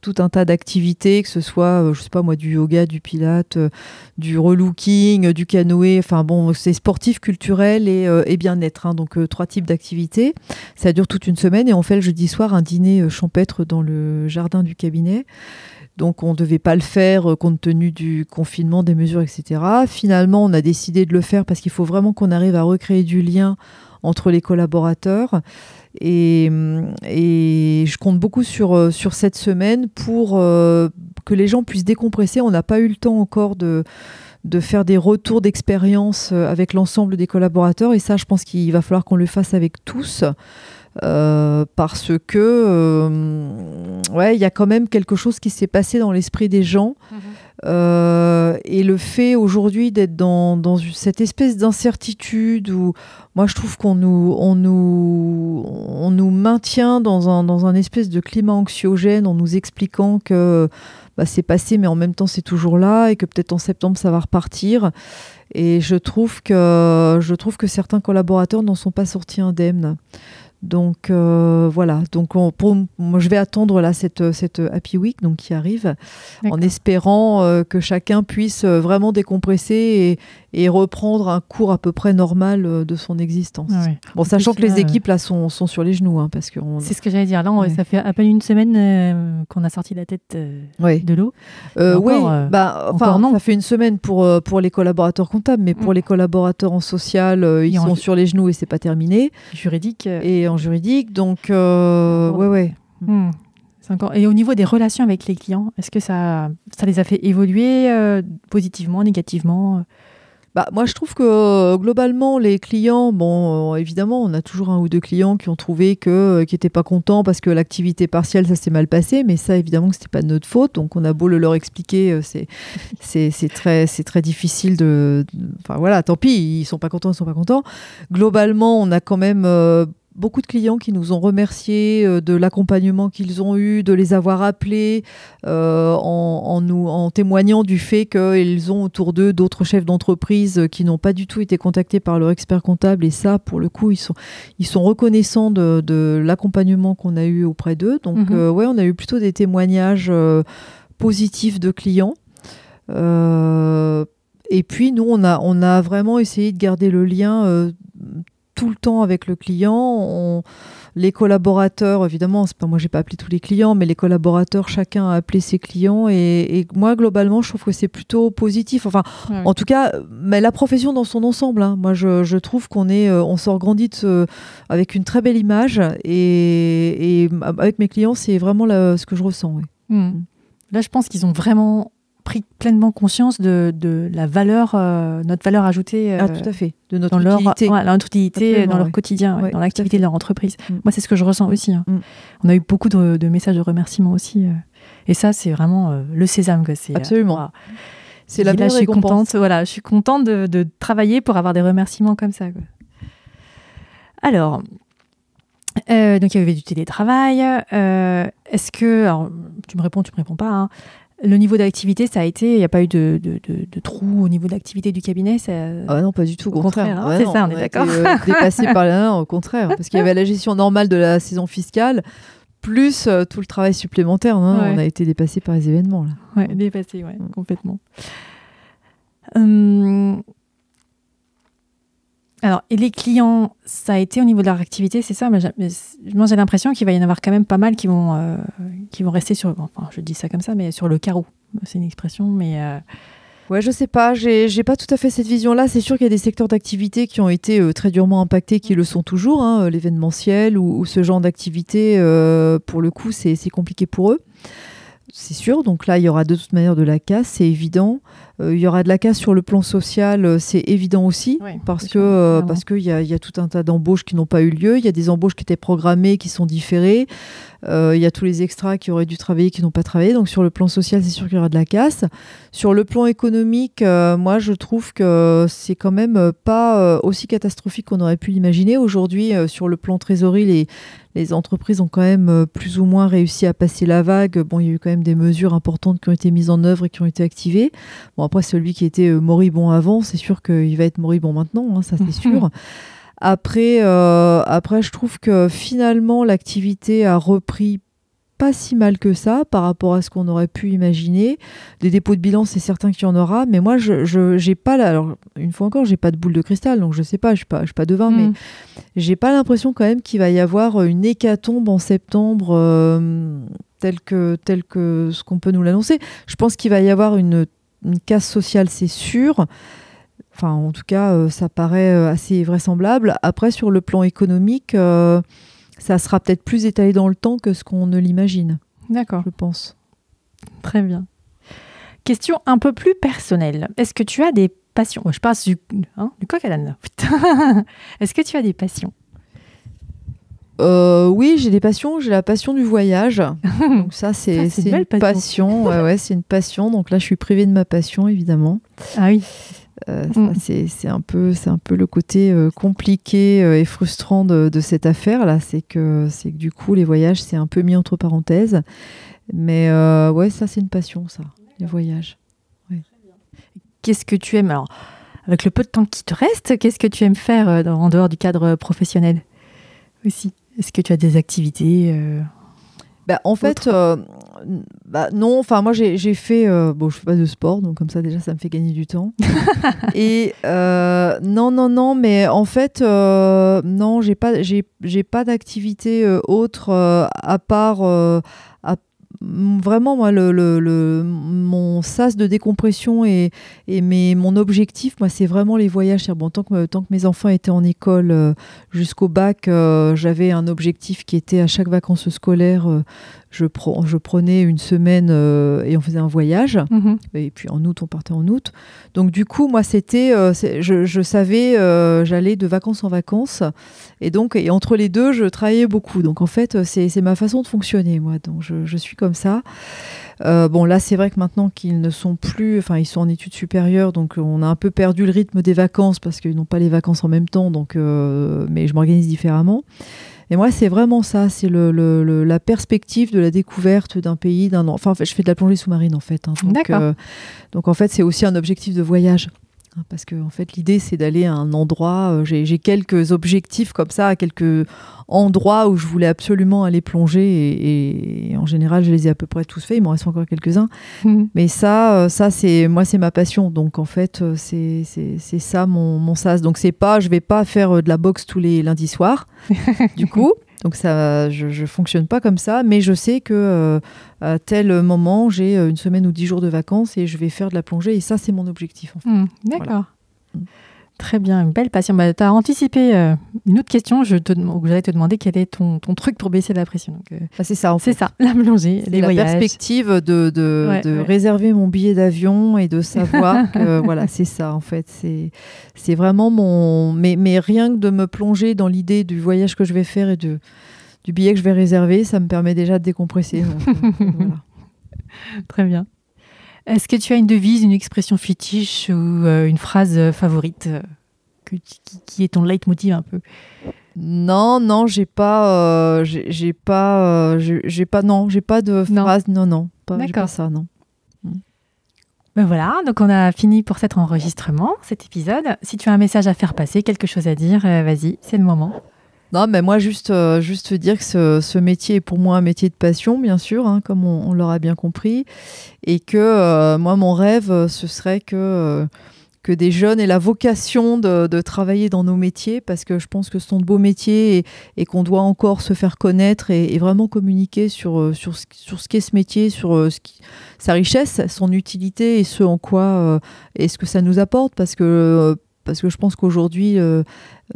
tout un tas d'activités, que ce soit, euh, je sais pas moi, du yoga, du pilate, euh, du relooking, euh, du canoë, enfin bon, c'est sportif, culturel et, bien-être. Hein. donc trois types d'activités. Ça dure toute une semaine et on fait le jeudi soir un dîner champêtre dans le jardin du cabinet. Donc on ne devait pas le faire compte tenu du confinement, des mesures, etc. Finalement, on a décidé de le faire parce qu'il faut vraiment qu'on arrive à recréer du lien entre les collaborateurs. Et, je compte beaucoup sur, euh, sur cette semaine pour euh, que les gens puissent décompresser. On n'a pas eu le temps encore de, de faire des retours d'expérience euh, avec l'ensemble des collaborateurs. Et ça, je pense qu'il va falloir qu'on le fasse avec tous. Parce que ouais, il y a quand même quelque chose qui s'est passé dans l'esprit des gens. Mhm. Euh, et le fait aujourd'hui d'être dans, dans, cette espèce d'incertitude où moi je trouve qu'on nous, on nous, on nous maintient dans un, dans un espèce de climat anxiogène en nous expliquant que bah, c'est passé mais en même temps c'est toujours là et que peut-être en septembre ça va repartir. Et je trouve que, je trouve que certains collaborateurs n'en sont pas sortis indemnes. Donc euh, voilà, donc pour, moi, je vais attendre là cette, cette Happy Week donc, qui arrive en espérant euh, que chacun puisse euh, vraiment décompresser et, et reprendre un cours à peu près normal euh, de son existence. Ah bon, sachant que les équipes là sont, sont sur les genoux, hein, parce que c'est ce que j'allais dire. Là, ça fait à peine une semaine euh, qu'on a sorti la tête euh, de l'eau. oui, bah, enfin, non. ça fait une semaine pour pour les collaborateurs comptables, mais pour mm. les collaborateurs en social, ils sont sur les genoux et c'est pas terminé. Juridique et en juridique, donc ouais, ouais. Mm. Encore... Et au niveau des relations avec les clients, est-ce que ça, ça les a fait évoluer positivement, négativement bah, moi, je trouve que euh, globalement, les clients, bon, euh, évidemment, on a toujours un ou deux clients qui ont trouvé que euh, qui n'étaient pas contents parce que l'activité partielle, ça s'est mal passé, mais ça, évidemment, que c'était pas de notre faute. Donc, on a beau le leur expliquer, c'est c'est très c'est très difficile de. Enfin voilà, tant pis, ils sont pas contents, ils sont pas contents. Globalement, on a quand même beaucoup de clients qui nous ont remerciés euh, de l'accompagnement qu'ils ont eu, de les avoir appelés euh, en, nous, en témoignant du fait qu'ils ont autour d'eux d'autres chefs d'entreprise qui n'ont pas du tout été contactés par leur expert comptable. Et ça, pour le coup, ils sont, ils sont reconnaissants de, l'accompagnement qu'on a eu auprès d'eux. Donc, euh, ouais, on a eu plutôt des témoignages positifs de clients. et puis, nous, on a, on a vraiment essayé de garder le lien tout le temps avec le client. les collaborateurs, évidemment, c'est pas moi, j'ai pas appelé tous les clients, mais les collaborateurs, chacun a appelé ses clients. Et, moi, globalement, je trouve que c'est plutôt positif. Enfin, en tout cas, mais la profession dans son ensemble. Hein. Moi, je, trouve qu'on est, euh, on sort grandit avec une très belle image. Et, avec mes clients, c'est vraiment ce que je ressens. Hmm. Là, je pense qu'ils ont vraiment pris pleinement conscience de, de la valeur, euh, notre valeur ajoutée. ah, tout à fait. De notre dans utilité. Leur, notre utilité dans leur quotidien, dans l'activité de leur entreprise. Mm. Moi, c'est ce que je ressens aussi. Hein. Mm. On a eu beaucoup de, messages de remerciements aussi. Euh. et ça, c'est vraiment euh, le sésame. C'est, Absolument. c'est la là, je suis contente. Voilà, je suis contente de, de, travailler pour avoir des remerciements comme ça. Alors, donc il y avait du télétravail. Est-ce que, alors, tu me réponds, tu me réponds pas. Hein. Le niveau d'activité, ça a été, il n'y a pas eu de, de, de, trou au niveau d'activité du cabinet Ah non, pas du tout, au contraire. Hein, c'est ça, on, est d'accord. Euh, dépassé par là, au contraire, parce qu'il y avait la gestion normale de la saison fiscale, plus euh, tout le travail supplémentaire. Hein, on a été dépassé par les événements. Là. Ouais, dépassé, ouais, mm. complètement. Hum, alors, et les clients, ça a été au niveau de leur activité, c'est ça mais Moi, j'ai l'impression qu'il va y en avoir quand même pas mal qui vont, euh, qui vont rester sur, enfin, je dis ça comme ça, mais sur le carreau. C'est une expression, mais... Euh, ouais, je sais pas, j'ai pas tout à fait cette vision-là. C'est sûr qu'il y a des secteurs d'activité qui ont été euh, très durement impactés, qui le sont toujours, hein, l'événementiel ou, ce genre d'activité, pour le coup, c'est compliqué pour eux. C'est sûr, donc là, il y aura de toute manière de la casse, c'est évident. Euh, il y aura de la casse sur le plan social, euh, c'est évident aussi, parce, que, euh, parce qu'il y, y, a tout un tas d'embauches qui n'ont pas eu lieu, il y a des embauches qui étaient programmées, qui sont différées, il y a tous les extras qui auraient dû travailler, qui n'ont pas travaillé, donc sur le plan social, c'est sûr qu'il y aura de la casse. Sur le plan économique, moi, je trouve que c'est quand même pas aussi catastrophique qu'on aurait pu l'imaginer. Aujourd'hui, sur le plan trésorerie, les, les entreprises ont quand même plus ou moins réussi à passer la vague. Bon, il y a eu quand même des mesures importantes qui ont été mises en œuvre et qui ont été activées. Bon, après, celui qui était euh, moribond avant, c'est sûr qu'il va être moribond maintenant, hein, ça c'est sûr. Après, euh, après, je trouve que finalement, l'activité a repris pas si mal que ça par rapport à ce qu'on aurait pu imaginer. Des dépôts de bilan, c'est certain qu'il y en aura, mais moi, je j'ai pas la, alors une fois encore, j'ai pas de boule de cristal, donc je sais pas, je suis pas, je suis pas devin, mais mm. j'ai pas l'impression quand même qu'il va y avoir une hécatombe en septembre euh, tel que tel que ce qu'on peut nous l'annoncer. Je pense qu'il va y avoir une une casse sociale, c'est sûr. Enfin, en tout cas, euh, ça paraît euh, assez vraisemblable. Après, sur le plan économique, euh, ça sera peut-être plus étalé dans le temps que ce qu'on ne l'imagine. D'accord. Je pense. Très bien. Question un peu plus personnelle. Est-ce que tu as des passions? Je passe du, hein, du coq à l'âne. Est-ce que tu as des passions? Euh, oui, j'ai des passions. J'ai la passion du voyage. Donc ça, c'est une, passion. ouais, c'est une passion. Donc là, je suis privée de ma passion, évidemment. Ah oui. Euh, mm. C'est un peu, c'est un peu le côté euh, compliqué et frustrant de, cette affaire là, c'est que c'est que du coup les voyages c'est un peu mis entre parenthèses, mais ouais ça c'est une passion ça, les voyages. Qu'est-ce que tu aimes? Alors avec le peu de temps qui te reste, qu'est-ce que tu aimes faire en dehors du cadre professionnel aussi? Est-ce que tu as des activités euh, bah, En fait, euh, bah, non. Enfin, moi, j'ai fait. Euh, bon, je fais pas de sport, donc comme ça, déjà, ça me fait gagner du temps. Et non, non, non, mais en fait, non, j'ai pas, j'ai pas d'activité autre à part. à vraiment moi le, le, mon sas de décompression et, et mes, mon objectif moi c'est vraiment les voyages. Bon tant que tant que mes enfants étaient en école euh, jusqu'au bac euh, j'avais un objectif qui était à chaque vacances scolaires je, je prenais une semaine euh, et on faisait un voyage. Mhm. Et puis en août, on partait en août. Donc du coup, moi, c'était, euh, je, savais, euh, j'allais de vacances en vacances. Et donc, et entre les deux, je travaillais beaucoup. Donc en fait, c'est ma façon de fonctionner, moi. Donc je, suis comme ça. bon, là, c'est vrai que maintenant qu'ils ne sont plus, enfin, ils sont en études supérieures, donc on a un peu perdu le rythme des vacances parce qu'ils n'ont pas les vacances en même temps, donc, mais je m'organise différemment. Et moi, c'est vraiment ça, c'est le, la perspective de la découverte d'un pays, d'un enfin, je fais de la plongée sous-marine en fait. Hein, donc, donc en fait, c'est aussi un objectif de voyage. Hein, parce que en fait, l'idée, c'est d'aller à un endroit. Euh, j'ai quelques objectifs comme ça, quelques endroits où je voulais absolument aller plonger. Et, en général, je les ai à peu près tous faits. Il m'en reste encore quelques-uns. Mhm. Mais ça, euh, ça c'est moi, c'est ma passion. Donc en fait, euh, c'est ça mon, mon sas. Donc c'est pas, je vais pas faire de la boxe tous les lundis soirs. du coup. Donc ça, je, ne fonctionne pas comme ça, mais je sais que euh, à tel moment, j'ai euh, une semaine ou dix jours de vacances et je vais faire de la plongée et ça, c'est mon objectif. Mmh, d'accord. Mmh. Très bien, une belle passion. Bah, tu as anticipé euh, une autre question. Je te, j'allais te demander quel est ton, ton, truc pour baisser la pression. Ah, c'est ça, en C'est ça, la plongée, les la perspective de, de, de réserver mon billet d'avion et de savoir que voilà, c'est ça en fait. C'est, c'est vraiment mon. Mais, mais rien que de me plonger dans l'idée du voyage que je vais faire et de, du billet que je vais réserver, ça me permet déjà de décompresser. Euh, voilà. Très bien. Est-ce que tu as une devise, une expression fétiche ou euh, une phrase euh, favorite euh, qui, est ton leitmotiv un peu? Non, non, j'ai pas, j'ai pas, j'ai pas, non, j'ai pas de phrase, non, non, pas, pas ça, non. Mm. Ben voilà, donc on a fini pour cet enregistrement, cet épisode. Si tu as un message à faire passer, quelque chose à dire, vas-y, c'est le moment. Non, mais moi, juste, euh, juste dire que ce, métier est pour moi un métier de passion, bien sûr, hein, comme on, l'aura bien compris. Et que euh, moi, mon rêve, euh, ce serait que, que des jeunes aient la vocation de, travailler dans nos métiers, parce que je pense que ce sont de beaux métiers et, qu'on doit encore se faire connaître et, vraiment communiquer sur, sur, sur ce qu'est ce métier, sur ce qui, sa richesse, son utilité et ce en quoi est ce que ça nous apporte, parce que parce que je pense qu'aujourd'hui, euh,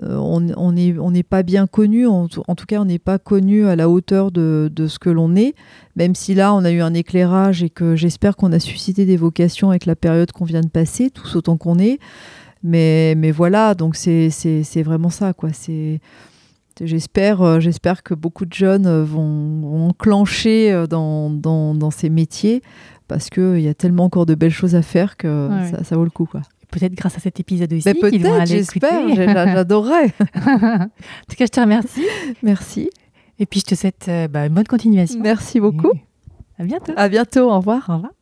euh, on n'est pas bien connu, en, tout cas, on n'est pas connu à la hauteur de, ce que l'on est, même si là, on a eu un éclairage et que j'espère qu'on a suscité des vocations avec la période qu'on vient de passer, tous autant qu'on est. Mais, mais voilà, donc c'est vraiment ça, quoi. J'espère, euh, j'espère que beaucoup de jeunes vont, enclencher dans, dans, ces métiers parce qu'il y a tellement encore de belles choses à faire que ça, ça, vaut le coup. Quoi peut-être grâce à cet épisode aussi. Mais peut-être, j'espère, j'adorerais. en tout cas, je te remercie. Merci. Et puis, je te souhaite euh, bah, une bonne continuation. Merci beaucoup. à bientôt. À bientôt, au revoir. Au revoir.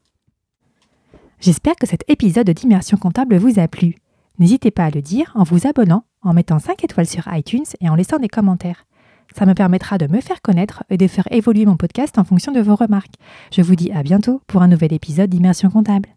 J'espère que cet épisode d'Immersion comptable vous a plu. N'hésitez pas à le dire en vous abonnant, en mettant 5 étoiles sur iTunes et en laissant des commentaires. Ça me permettra de me faire connaître et de faire évoluer mon podcast en fonction de vos remarques. Je vous dis à bientôt pour un nouvel épisode d'Immersion comptable.